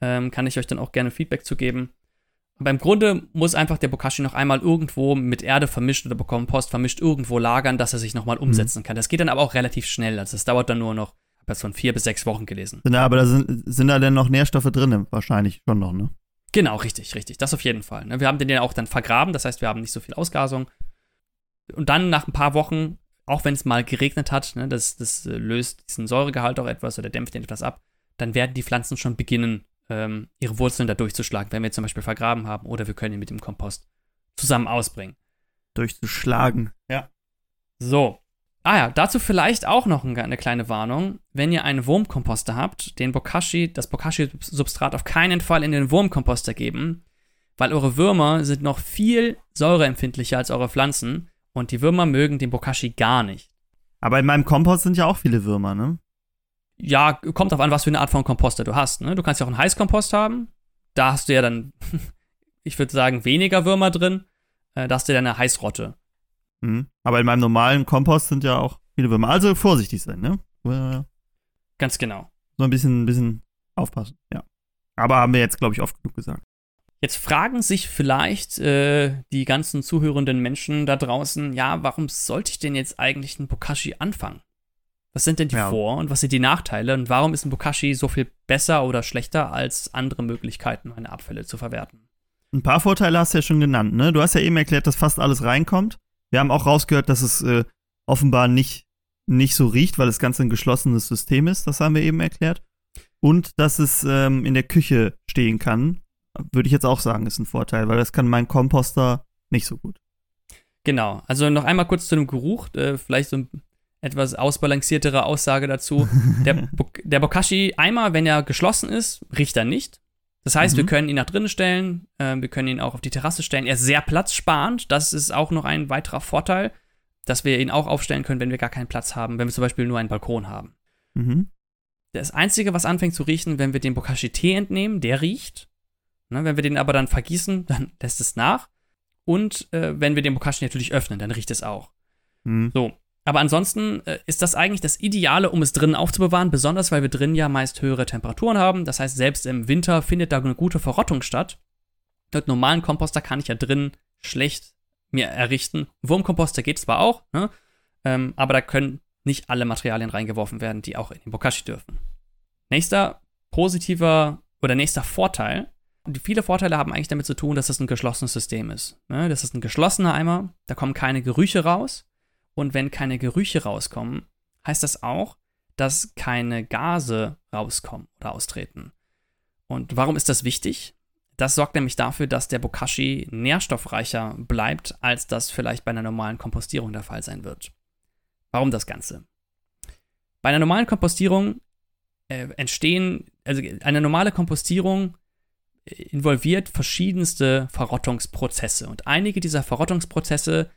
Ähm, kann ich euch dann auch gerne Feedback zu geben. Aber im Grunde muss einfach der Bokashi noch einmal irgendwo mit Erde vermischt oder Kompost vermischt irgendwo lagern, dass er sich nochmal mhm. umsetzen mhm. kann. Das geht dann aber auch relativ schnell. Also das dauert dann nur noch, ich habe das von vier bis sechs Wochen gelesen. Ja, aber da sind, sind da denn noch Nährstoffe drin? Wahrscheinlich schon noch, ne? Genau, richtig, richtig. Das auf jeden Fall. Ne? Wir haben den ja auch dann vergraben, das heißt, wir haben nicht so viel Ausgasung. Und dann nach ein paar Wochen, auch wenn es mal geregnet hat, ne, das, das äh, löst diesen Säuregehalt auch etwas oder dämpft den etwas ab, dann werden die Pflanzen schon beginnen, ähm, ihre Wurzeln da durchzuschlagen, wenn wir zum Beispiel vergraben haben, oder wir können ihn mit dem Kompost zusammen ausbringen. Durchzuschlagen, ja. So. Ah ja, dazu vielleicht auch noch eine kleine Warnung. Wenn ihr einen Wurmkomposter habt, den Bokashi, das Bokashi-Substrat auf keinen Fall in den Wurmkomposter geben, weil eure Würmer sind noch viel säureempfindlicher als eure Pflanzen und die Würmer mögen den Bokashi gar nicht. Aber in meinem Kompost sind ja auch viele Würmer, ne? Ja, kommt darauf an, was für eine Art von Komposter du hast. Ne? Du kannst ja auch einen Heißkompost haben. Da hast du ja dann, ich würde sagen, weniger Würmer drin. Äh, da hast du ja eine Heißrotte. Mhm. Aber in meinem normalen Kompost sind ja auch viele Würmer. Also vorsichtig sein, ne? Äh, Ganz genau. So ein bisschen, ein bisschen aufpassen, ja. Aber haben wir jetzt, glaube ich, oft genug gesagt. Jetzt fragen sich vielleicht äh, die ganzen zuhörenden Menschen da draußen, ja, warum sollte ich denn jetzt eigentlich einen Bokashi anfangen? Was sind denn die ja. Vor- und was sind die Nachteile? Und warum ist ein Bokashi so viel besser oder schlechter als andere Möglichkeiten, meine Abfälle zu verwerten? Ein paar Vorteile hast du ja schon genannt, ne? Du hast ja eben erklärt, dass fast alles reinkommt. Wir haben auch rausgehört, dass es äh, offenbar nicht, nicht so riecht, weil das Ganze ein geschlossenes System ist. Das haben wir eben erklärt. Und dass es ähm, in der Küche stehen kann, würde ich jetzt auch sagen, ist ein Vorteil, weil das kann mein Komposter nicht so gut. Genau. Also noch einmal kurz zu dem Geruch, äh, vielleicht so ein etwas ausbalanciertere Aussage dazu. Der, der Bokashi-Eimer, wenn er geschlossen ist, riecht er nicht. Das heißt, mhm. wir können ihn nach drinnen stellen, äh, wir können ihn auch auf die Terrasse stellen. Er ist sehr platzsparend. Das ist auch noch ein weiterer Vorteil, dass wir ihn auch aufstellen können, wenn wir gar keinen Platz haben, wenn wir zum Beispiel nur einen Balkon haben. Mhm. Das Einzige, was anfängt zu riechen, wenn wir den Bokashi-Tee entnehmen, der riecht. Ne, wenn wir den aber dann vergießen, dann lässt es nach. Und äh, wenn wir den Bokashi natürlich öffnen, dann riecht es auch. Mhm. So, aber ansonsten äh, ist das eigentlich das Ideale, um es drinnen aufzubewahren, besonders weil wir drinnen ja meist höhere Temperaturen haben. Das heißt, selbst im Winter findet da eine gute Verrottung statt. Mit normalen Komposter kann ich ja drinnen schlecht mir errichten. Wurmkomposter geht zwar auch, ne? ähm, aber da können nicht alle Materialien reingeworfen werden, die auch in den Bokashi dürfen. Nächster positiver oder nächster Vorteil. Und viele Vorteile haben eigentlich damit zu tun, dass das ein geschlossenes System ist. Ne? Das ist ein geschlossener Eimer, da kommen keine Gerüche raus. Und wenn keine Gerüche rauskommen, heißt das auch, dass keine Gase rauskommen oder austreten. Und warum ist das wichtig? Das sorgt nämlich dafür, dass der Bokashi nährstoffreicher bleibt, als das vielleicht bei einer normalen Kompostierung der Fall sein wird. Warum das Ganze? Bei einer normalen Kompostierung äh, entstehen, also eine normale Kompostierung involviert verschiedenste Verrottungsprozesse und einige dieser Verrottungsprozesse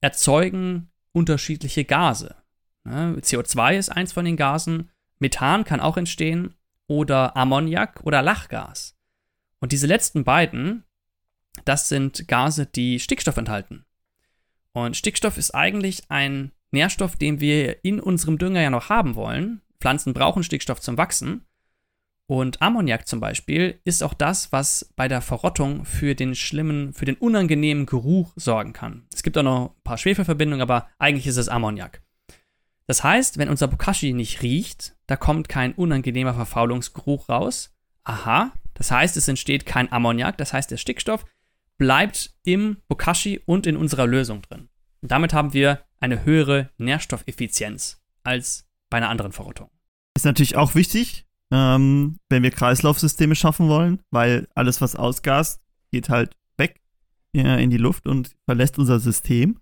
erzeugen unterschiedliche Gase. Ne? CO2 ist eins von den Gasen, Methan kann auch entstehen oder Ammoniak oder Lachgas. Und diese letzten beiden, das sind Gase, die Stickstoff enthalten. Und Stickstoff ist eigentlich ein Nährstoff, den wir in unserem Dünger ja noch haben wollen. Pflanzen brauchen Stickstoff zum Wachsen. Und Ammoniak zum Beispiel ist auch das, was bei der Verrottung für den schlimmen, für den unangenehmen Geruch sorgen kann. Es gibt auch noch ein paar Schwefelverbindungen, aber eigentlich ist es Ammoniak. Das heißt, wenn unser Bokashi nicht riecht, da kommt kein unangenehmer Verfaulungsgeruch raus. Aha, das heißt, es entsteht kein Ammoniak, das heißt, der Stickstoff bleibt im Bokashi und in unserer Lösung drin. Und damit haben wir eine höhere Nährstoffeffizienz als bei einer anderen Verrottung. Ist natürlich auch wichtig, ähm, wenn wir Kreislaufsysteme schaffen wollen, weil alles, was ausgast, geht halt weg äh, in die Luft und verlässt unser System.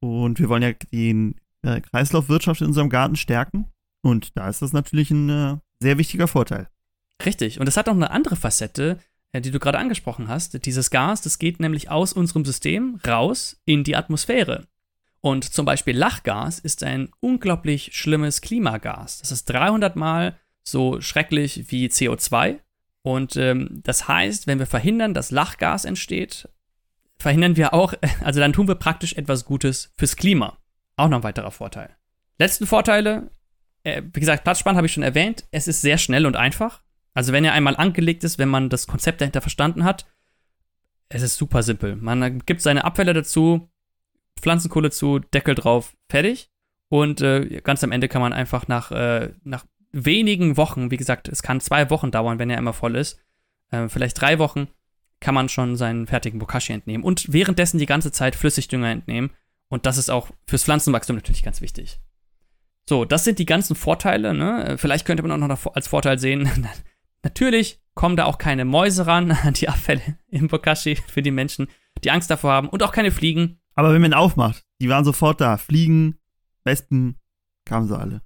Und wir wollen ja die äh, Kreislaufwirtschaft in unserem Garten stärken. Und da ist das natürlich ein äh, sehr wichtiger Vorteil. Richtig. Und es hat auch eine andere Facette, äh, die du gerade angesprochen hast. Dieses Gas, das geht nämlich aus unserem System raus in die Atmosphäre. Und zum Beispiel Lachgas ist ein unglaublich schlimmes Klimagas. Das ist 300 Mal so schrecklich wie CO2. Und ähm, das heißt, wenn wir verhindern, dass Lachgas entsteht, verhindern wir auch, also dann tun wir praktisch etwas Gutes fürs Klima. Auch noch ein weiterer Vorteil. Letzten Vorteile, äh, wie gesagt, Platzspann habe ich schon erwähnt. Es ist sehr schnell und einfach. Also wenn er einmal angelegt ist, wenn man das Konzept dahinter verstanden hat, es ist super simpel. Man gibt seine Abfälle dazu, Pflanzenkohle zu, Deckel drauf, fertig. Und äh, ganz am Ende kann man einfach nach, äh, nach wenigen Wochen, wie gesagt, es kann zwei Wochen dauern, wenn er immer voll ist, äh, vielleicht drei Wochen, kann man schon seinen fertigen Bokashi entnehmen und währenddessen die ganze Zeit Flüssigdünger entnehmen. Und das ist auch fürs Pflanzenwachstum natürlich ganz wichtig. So, das sind die ganzen Vorteile. Ne? Vielleicht könnte man auch noch als Vorteil sehen, natürlich kommen da auch keine Mäuse ran an die Abfälle im Bokashi für die Menschen, die Angst davor haben und auch keine Fliegen. Aber wenn man aufmacht, die waren sofort da. Fliegen, Wespen, kamen sie alle.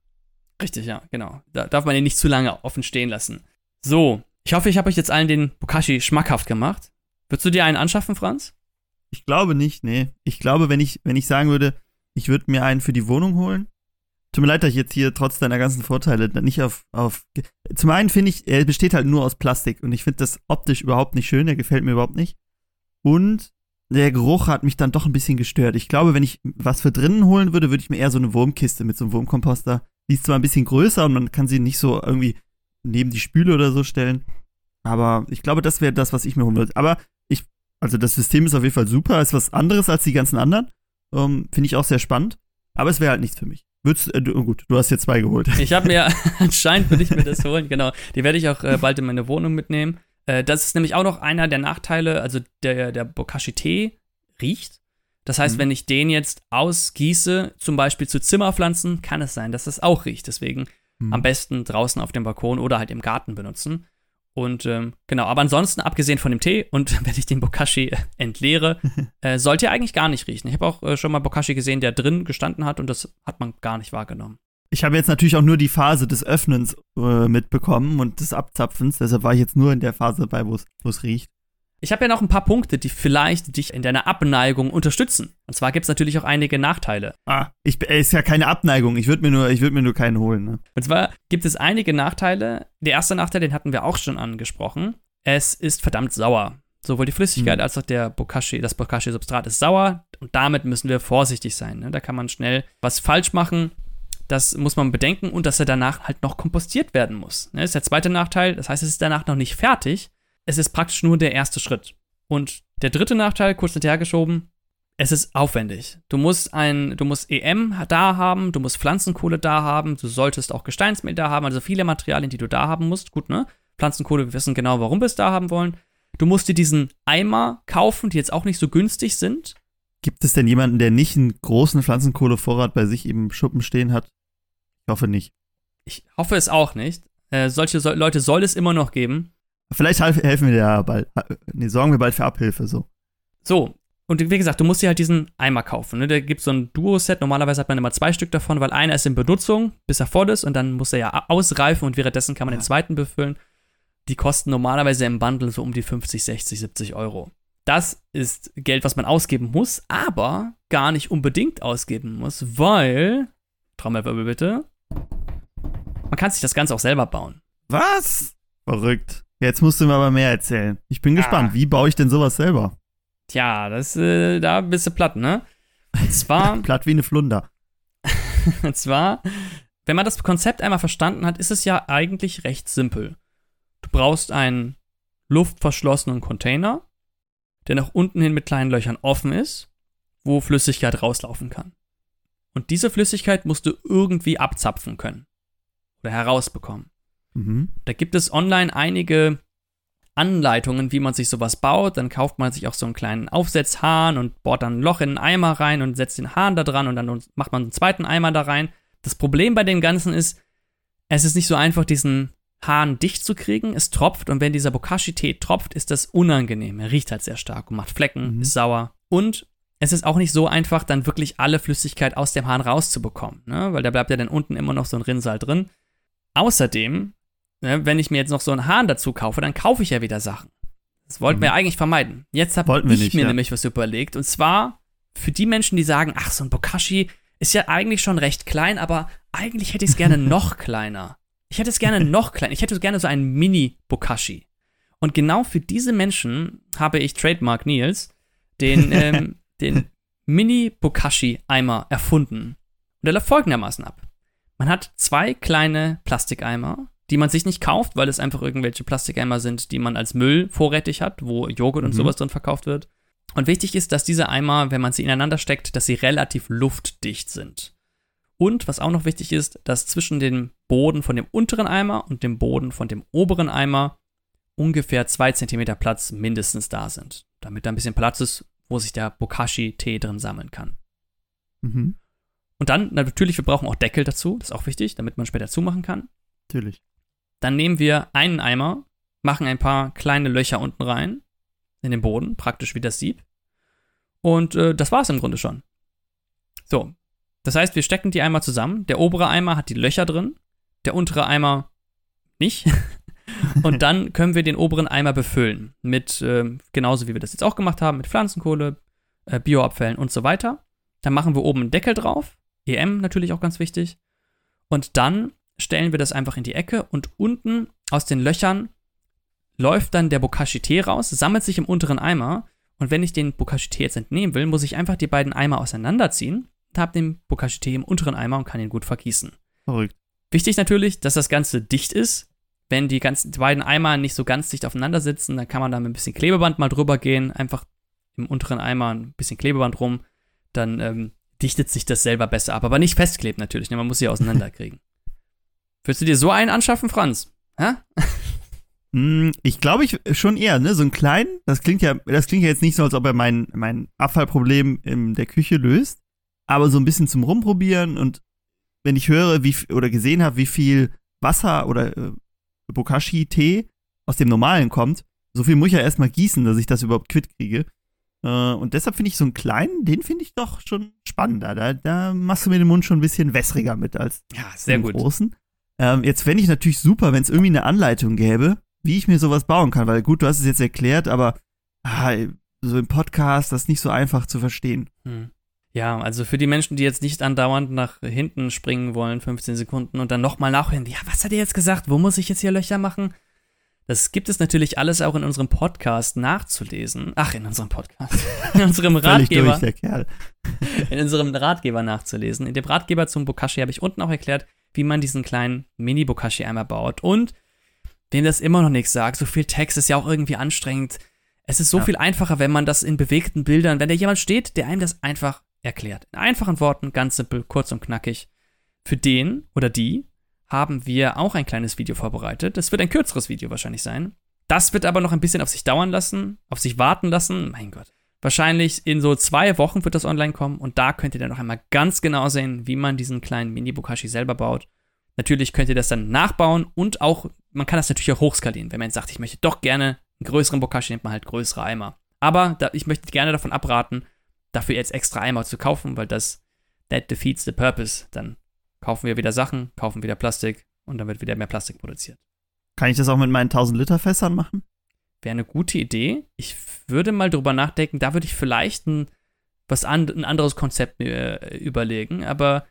Richtig, ja, genau. Da darf man ihn nicht zu lange offen stehen lassen. So, ich hoffe, ich habe euch jetzt allen den Bokashi schmackhaft gemacht. Würdest du dir einen anschaffen, Franz? Ich glaube nicht, nee. Ich glaube, wenn ich, wenn ich sagen würde, ich würde mir einen für die Wohnung holen. Tut mir leid, dass ich jetzt hier trotz deiner ganzen Vorteile nicht auf. auf Zum einen finde ich, er besteht halt nur aus Plastik und ich finde das optisch überhaupt nicht schön, der gefällt mir überhaupt nicht. Und der Geruch hat mich dann doch ein bisschen gestört. Ich glaube, wenn ich was für drinnen holen würde, würde ich mir eher so eine Wurmkiste mit so einem Wurmkomposter die ist zwar ein bisschen größer und man kann sie nicht so irgendwie neben die Spüle oder so stellen. Aber ich glaube, das wäre das, was ich mir holen würde. Aber ich, also das System ist auf jeden Fall super, ist was anderes als die ganzen anderen. Ähm, Finde ich auch sehr spannend. Aber es wäre halt nichts für mich. Würdest, äh, du, oh gut, du hast jetzt zwei geholt. Ich habe mir, anscheinend würde ich mir das holen, genau. Die werde ich auch äh, bald in meine Wohnung mitnehmen. Äh, das ist nämlich auch noch einer der Nachteile, also der, der Bokashi-Tee riecht. Das heißt, mhm. wenn ich den jetzt ausgieße, zum Beispiel zu Zimmerpflanzen, kann es sein, dass das auch riecht. Deswegen mhm. am besten draußen auf dem Balkon oder halt im Garten benutzen. Und ähm, genau, aber ansonsten, abgesehen von dem Tee und wenn ich den Bokashi entleere, äh, sollte er eigentlich gar nicht riechen. Ich habe auch äh, schon mal Bokashi gesehen, der drin gestanden hat und das hat man gar nicht wahrgenommen. Ich habe jetzt natürlich auch nur die Phase des Öffnens äh, mitbekommen und des Abzapfens, deshalb war ich jetzt nur in der Phase dabei, wo es riecht. Ich habe ja noch ein paar Punkte, die vielleicht dich in deiner Abneigung unterstützen. Und zwar gibt es natürlich auch einige Nachteile. Ah, ich, ist ja keine Abneigung. Ich würde mir, nur, würd mir nur keinen holen. Ne? Und zwar gibt es einige Nachteile. Der erste Nachteil, den hatten wir auch schon angesprochen. Es ist verdammt sauer. Sowohl die Flüssigkeit mhm. als auch der Bokashi, das Bokashi-Substrat ist sauer und damit müssen wir vorsichtig sein. Ne? Da kann man schnell was falsch machen. Das muss man bedenken und dass er danach halt noch kompostiert werden muss. Ne? Das ist der zweite Nachteil. Das heißt, es ist danach noch nicht fertig es ist praktisch nur der erste Schritt. Und der dritte Nachteil, kurz hinterhergeschoben, es ist aufwendig. Du musst ein, du musst EM da haben, du musst Pflanzenkohle da haben, du solltest auch Gesteinsmehl da haben, also viele Materialien, die du da haben musst. Gut, ne? Pflanzenkohle, wir wissen genau, warum wir es da haben wollen. Du musst dir diesen Eimer kaufen, die jetzt auch nicht so günstig sind. Gibt es denn jemanden, der nicht einen großen Pflanzenkohlevorrat bei sich im Schuppen stehen hat? Ich hoffe nicht. Ich hoffe es auch nicht. Äh, solche so Leute soll es immer noch geben. Vielleicht helfen wir dir ja bald. Nee, sorgen wir bald für Abhilfe, so. So, und wie gesagt, du musst dir halt diesen Eimer kaufen. Ne? Da gibt es so ein Duo-Set. Normalerweise hat man immer zwei Stück davon, weil einer ist in Benutzung, bis er voll ist. Und dann muss er ja ausreifen und währenddessen kann man den zweiten befüllen. Die kosten normalerweise im Bundle so um die 50, 60, 70 Euro. Das ist Geld, was man ausgeben muss, aber gar nicht unbedingt ausgeben muss, weil, Trommelwirbel bitte, man kann sich das Ganze auch selber bauen. Was? Verrückt. Jetzt musst du mir aber mehr erzählen. Ich bin gespannt. Ah. Wie baue ich denn sowas selber? Tja, das, äh, da bist du platt, ne? Und zwar. platt wie eine Flunder. und zwar, wenn man das Konzept einmal verstanden hat, ist es ja eigentlich recht simpel. Du brauchst einen luftverschlossenen Container, der nach unten hin mit kleinen Löchern offen ist, wo Flüssigkeit rauslaufen kann. Und diese Flüssigkeit musst du irgendwie abzapfen können oder herausbekommen. Mhm. Da gibt es online einige Anleitungen, wie man sich sowas baut. Dann kauft man sich auch so einen kleinen Aufsetzhahn und bohrt dann ein Loch in einen Eimer rein und setzt den Hahn da dran und dann macht man einen zweiten Eimer da rein. Das Problem bei dem Ganzen ist, es ist nicht so einfach, diesen Hahn dicht zu kriegen. Es tropft und wenn dieser Bokashi-Tee tropft, ist das unangenehm. Er riecht halt sehr stark und macht Flecken, mhm. ist sauer. Und es ist auch nicht so einfach, dann wirklich alle Flüssigkeit aus dem Hahn rauszubekommen, ne? weil da bleibt ja dann unten immer noch so ein Rinnsal drin. Außerdem ne, wenn ich mir jetzt noch so einen Hahn dazu kaufe, dann kaufe ich ja wieder Sachen. Das wollten mhm. wir eigentlich vermeiden. Jetzt habe ich nicht, mir ja. nämlich was überlegt. Und zwar für die Menschen, die sagen, ach, so ein Bokashi ist ja eigentlich schon recht klein, aber eigentlich hätte ich es gerne noch kleiner. Ich hätte es gerne noch kleiner. Ich hätte gerne so einen Mini-Bokashi. Und genau für diese Menschen habe ich Trademark Nils den, ähm, den Mini-Bokashi-Eimer erfunden. Und der läuft folgendermaßen ab. Man hat zwei kleine Plastikeimer, die man sich nicht kauft, weil es einfach irgendwelche Plastikeimer sind, die man als Müll vorrätig hat, wo Joghurt und mhm. sowas drin verkauft wird. Und wichtig ist, dass diese Eimer, wenn man sie ineinander steckt, dass sie relativ luftdicht sind. Und was auch noch wichtig ist, dass zwischen dem Boden von dem unteren Eimer und dem Boden von dem oberen Eimer ungefähr zwei Zentimeter Platz mindestens da sind. Damit da ein bisschen Platz ist, wo sich der Bokashi-Tee drin sammeln kann. Mhm. Und dann, natürlich, wir brauchen auch Deckel dazu, das ist auch wichtig, damit man später zumachen kann. Natürlich. Dann nehmen wir einen Eimer, machen ein paar kleine Löcher unten rein in den Boden, praktisch wie das Sieb. Und äh, das war es im Grunde schon. So, das heißt, wir stecken die Eimer zusammen. Der obere Eimer hat die Löcher drin, der untere Eimer nicht. und dann können wir den oberen Eimer befüllen mit, äh, genauso wie wir das jetzt auch gemacht haben, mit Pflanzenkohle, äh, Bioabfällen und so weiter. Dann machen wir oben einen Deckel drauf, EM natürlich auch ganz wichtig. Und dann stellen wir das einfach in die Ecke und unten aus den Löchern läuft dann der Bokashi-Tee raus, sammelt sich im unteren Eimer und wenn ich den Bokashi-Tee jetzt entnehmen will, muss ich einfach die beiden Eimer auseinanderziehen und habe den Bokashi-Tee im unteren Eimer und kann ihn gut vergießen. Verrückt. Wichtig natürlich, dass das Ganze dicht ist. Wenn die, ganzen, die beiden Eimer nicht so ganz dicht aufeinander sitzen, dann kann man da mit ein bisschen Klebeband mal drüber gehen, einfach im unteren Eimer ein bisschen Klebeband rum, dann ähm, dichtet sich das selber besser ab. Aber nicht festklebt natürlich, ne? man muss sie auseinanderkriegen. Würdest du dir so einen anschaffen, Franz? Hä? Hm, ich glaube ich schon eher, ne? So einen kleinen, das klingt ja, das klingt ja jetzt nicht so, als ob er mein, mein Abfallproblem in der Küche löst, aber so ein bisschen zum Rumprobieren und wenn ich höre, wie oder gesehen habe, wie viel Wasser oder äh, Bokashi-Tee aus dem normalen kommt, so viel muss ich ja erstmal gießen, dass ich das überhaupt quitt kriege. Äh, und deshalb finde ich so einen kleinen, den finde ich doch schon spannender. Da, da machst du mir den Mund schon ein bisschen wässriger mit als ja, sehr den gut. großen. Ähm, jetzt fände ich natürlich super, wenn es irgendwie eine Anleitung gäbe, wie ich mir sowas bauen kann, weil gut, du hast es jetzt erklärt, aber ah, so im Podcast, das ist nicht so einfach zu verstehen. Hm. Ja, also für die Menschen, die jetzt nicht andauernd nach hinten springen wollen, 15 Sekunden und dann nochmal nachhören, ja, was hat er jetzt gesagt? Wo muss ich jetzt hier Löcher machen? Das gibt es natürlich alles auch in unserem Podcast nachzulesen. Ach, in unserem Podcast. In unserem Ratgeber. Durch, der Kerl. in unserem Ratgeber nachzulesen. In dem Ratgeber zum Bokashi habe ich unten auch erklärt, wie man diesen kleinen Mini-Bokashi einmal baut. Und wem das immer noch nichts sagt, so viel Text ist ja auch irgendwie anstrengend. Es ist so Ja. viel einfacher, wenn man das in bewegten Bildern, wenn da jemand steht, der einem das einfach erklärt. In einfachen Worten, ganz simpel, kurz und knackig. Für den oder die haben wir auch ein kleines Video vorbereitet. Das wird ein kürzeres Video wahrscheinlich sein. Das wird aber noch ein bisschen auf sich dauern lassen, auf sich warten lassen. Mein Gott. Wahrscheinlich in so zwei Wochen wird das online kommen und da könnt ihr dann noch einmal ganz genau sehen, wie man diesen kleinen Mini-Bokashi selber baut. Natürlich könnt ihr das dann nachbauen und auch, man kann das natürlich auch hochskalieren. Wenn man jetzt sagt, ich möchte doch gerne einen größeren Bokashi, nimmt man halt größere Eimer. Aber da, ich möchte gerne davon abraten, dafür jetzt extra Eimer zu kaufen, weil das, that defeats the purpose. Dann kaufen wir wieder Sachen, kaufen wieder Plastik und dann wird wieder mehr Plastik produziert. Kann ich das auch mit meinen 1000 Liter Fässern machen? Wäre eine gute Idee. Ich würde mal drüber nachdenken, da würde ich vielleicht ein, was an, ein anderes Konzept äh, überlegen, aber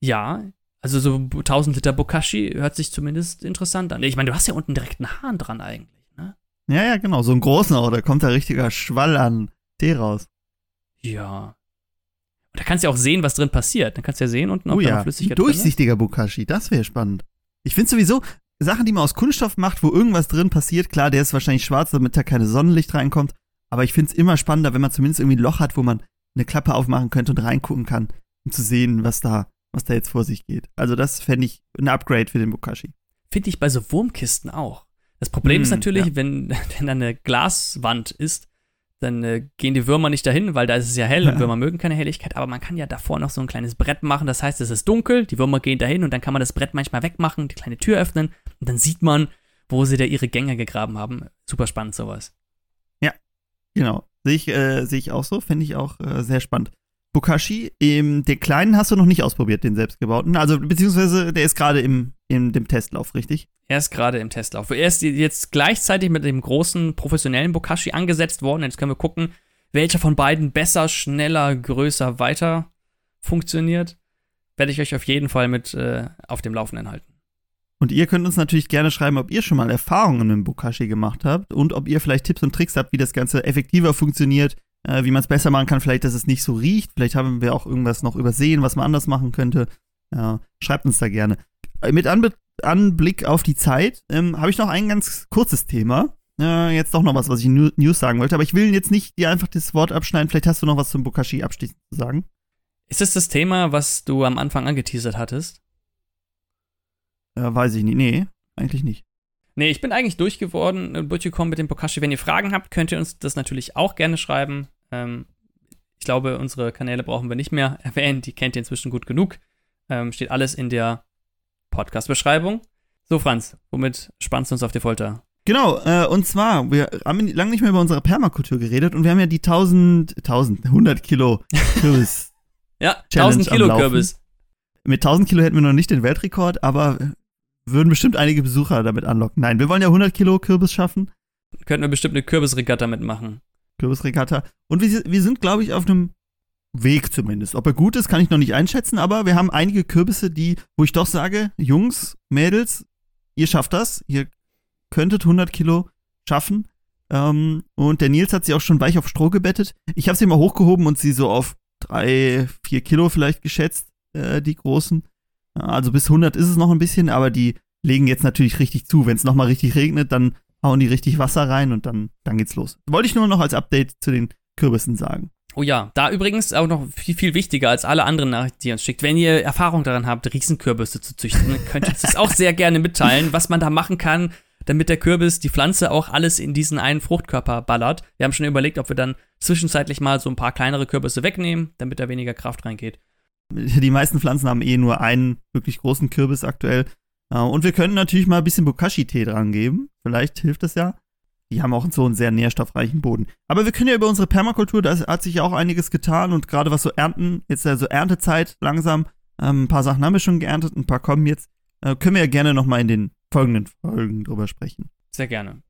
ja, also so 1000 Liter Bokashi hört sich zumindest interessant an. Ich meine, du hast ja unten direkt einen Hahn dran eigentlich, ne? Ja, ja, genau. So einen großen auch. Da kommt da richtiger Schwall an Tee raus. Ja. Und da kannst du ja auch sehen, was drin passiert. Dann kannst du ja sehen unten, ob Oh da ja, ein Flüssigkeit ist. durchsichtiger Bokashi. Das wäre spannend. Ich finde sowieso, Sachen, die man aus Kunststoff macht, wo irgendwas drin passiert, klar, der ist wahrscheinlich schwarz, damit da keine Sonnenlicht reinkommt. Aber ich finde es immer spannender, wenn man zumindest irgendwie ein Loch hat, wo man eine Klappe aufmachen könnte und reingucken kann, um zu sehen, was da, was da jetzt vor sich geht. Also das fände ich ein Upgrade für den Bokashi. Finde ich bei so Wurmkisten auch. Das Problem ist Hm, natürlich, ja. wenn, wenn da eine Glaswand ist, dann äh, gehen die Würmer nicht dahin, weil da ist es ja hell und Ja. Würmer mögen keine Helligkeit. Aber man kann ja davor noch so ein kleines Brett machen. Das heißt, es ist dunkel, die Würmer gehen dahin und dann kann man das Brett manchmal wegmachen, die kleine Tür öffnen und dann sieht man, wo sie da ihre Gänge gegraben haben. Super spannend sowas. Genau. Sehe ich, äh, sehe ich auch so, finde ich auch äh, sehr spannend. Bokashi, ähm, den kleinen hast du noch nicht ausprobiert, den selbstgebauten. Also, beziehungsweise der ist gerade im, in dem Testlauf, richtig? Er ist gerade im Testlauf. Er ist jetzt gleichzeitig mit dem großen professionellen Bokashi angesetzt worden. Jetzt können wir gucken, welcher von beiden besser, schneller, größer, weiter funktioniert. Werde ich euch auf jeden Fall mit äh, auf dem Laufenden halten. Und ihr könnt uns natürlich gerne schreiben, ob ihr schon mal Erfahrungen mit dem Bokashi gemacht habt und ob ihr vielleicht Tipps und Tricks habt, wie das Ganze effektiver funktioniert, äh, wie man es besser machen kann, vielleicht, dass es nicht so riecht. Vielleicht haben wir auch irgendwas noch übersehen, was man anders machen könnte. Ja, schreibt uns da gerne. Mit Anbe Anblick auf die Zeit ähm, habe ich noch ein ganz kurzes Thema. Äh, jetzt doch noch was, was ich in News sagen wollte, aber ich will jetzt nicht dir einfach das Wort abschneiden. Vielleicht hast du noch was zum Bokashi abschließend zu sagen. Ist es das Thema, was du am Anfang angeteasert hattest? Äh, weiß ich nicht. Nee, eigentlich nicht. Nee, ich bin eigentlich durchgeworden, äh, durchgekommen mit dem Bokashi. Wenn ihr Fragen habt, könnt ihr uns das natürlich auch gerne schreiben. Ähm, ich glaube, unsere Kanäle brauchen wir nicht mehr erwähnen. Die kennt ihr inzwischen gut genug. Ähm, steht alles in der Podcast-Beschreibung. So, Franz, womit spannst du uns auf die Folter? Genau, äh, und zwar, wir haben lange nicht mehr über unsere Permakultur geredet und wir haben ja die 1000, 1000, 100 Kilo Kürbis. Ja, Challenge 1000 Kilo. Kürbis. Mit 1000 Kilo hätten wir noch nicht den Weltrekord, aber würden bestimmt einige Besucher damit anlocken. Nein, wir wollen ja 100 Kilo Kürbis schaffen, Könnten wir bestimmt eine Kürbisregatta mitmachen. Kürbisregatta. Und wir, wir sind, glaube ich, auf einem Weg zumindest. Ob er gut ist, kann ich noch nicht einschätzen, aber wir haben einige Kürbisse, die, wo ich doch sage, Jungs, Mädels, ihr schafft das, ihr könntet 100 Kilo schaffen. Ähm, und der Nils hat sie auch schon weich auf Stroh gebettet. Ich habe sie mal hochgehoben und sie so auf drei, vier Kilo vielleicht geschätzt, äh, die großen. Also bis 100 ist es noch ein bisschen, aber die legen jetzt natürlich richtig zu. Wenn es nochmal richtig regnet, dann hauen die richtig Wasser rein und dann, dann geht's los. Wollte ich nur noch als Update zu den Kürbissen sagen. Oh ja, da übrigens auch noch viel, viel wichtiger als alle anderen Nachrichten, die ihr uns schickt. Wenn ihr Erfahrung daran habt, Riesenkürbisse zu züchten, könnt ihr uns das auch sehr gerne mitteilen, was man da machen kann, damit der Kürbis, die Pflanze auch alles in diesen einen Fruchtkörper ballert. Wir haben schon überlegt, ob wir dann zwischenzeitlich mal so ein paar kleinere Kürbisse wegnehmen, damit da weniger Kraft reingeht. Die meisten Pflanzen haben eh nur einen wirklich großen Kürbis aktuell. Äh, Und wir können natürlich mal ein bisschen Bokashi-Tee dran geben. Vielleicht hilft das ja. Die haben auch so einen sehr nährstoffreichen Boden. Aber wir können ja über unsere Permakultur, da hat sich ja auch einiges getan und gerade was so Ernten, jetzt ja so Erntezeit langsam, ähm, ein paar Sachen haben wir schon geerntet, ein paar kommen jetzt. Äh, können wir ja gerne nochmal in den folgenden Folgen drüber sprechen. Sehr gerne.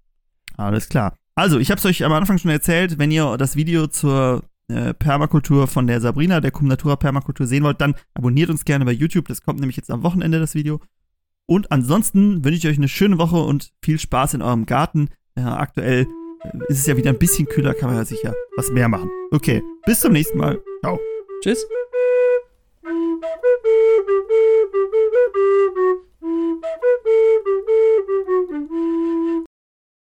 Alles klar. Also, ich habe es euch am Anfang schon erzählt, wenn ihr das Video zur äh, Permakultur von der Sabrina, der Cum Natura Permakultur sehen wollt, dann abonniert uns gerne bei YouTube. Das kommt nämlich jetzt am Wochenende, das Video. Und ansonsten wünsche ich euch eine schöne Woche und viel Spaß in eurem Garten. Ja, aktuell äh, ist es ja wieder ein bisschen kühler, kann man ja sicher was mehr machen. Okay, bis zum nächsten Mal. Ciao. Tschüss.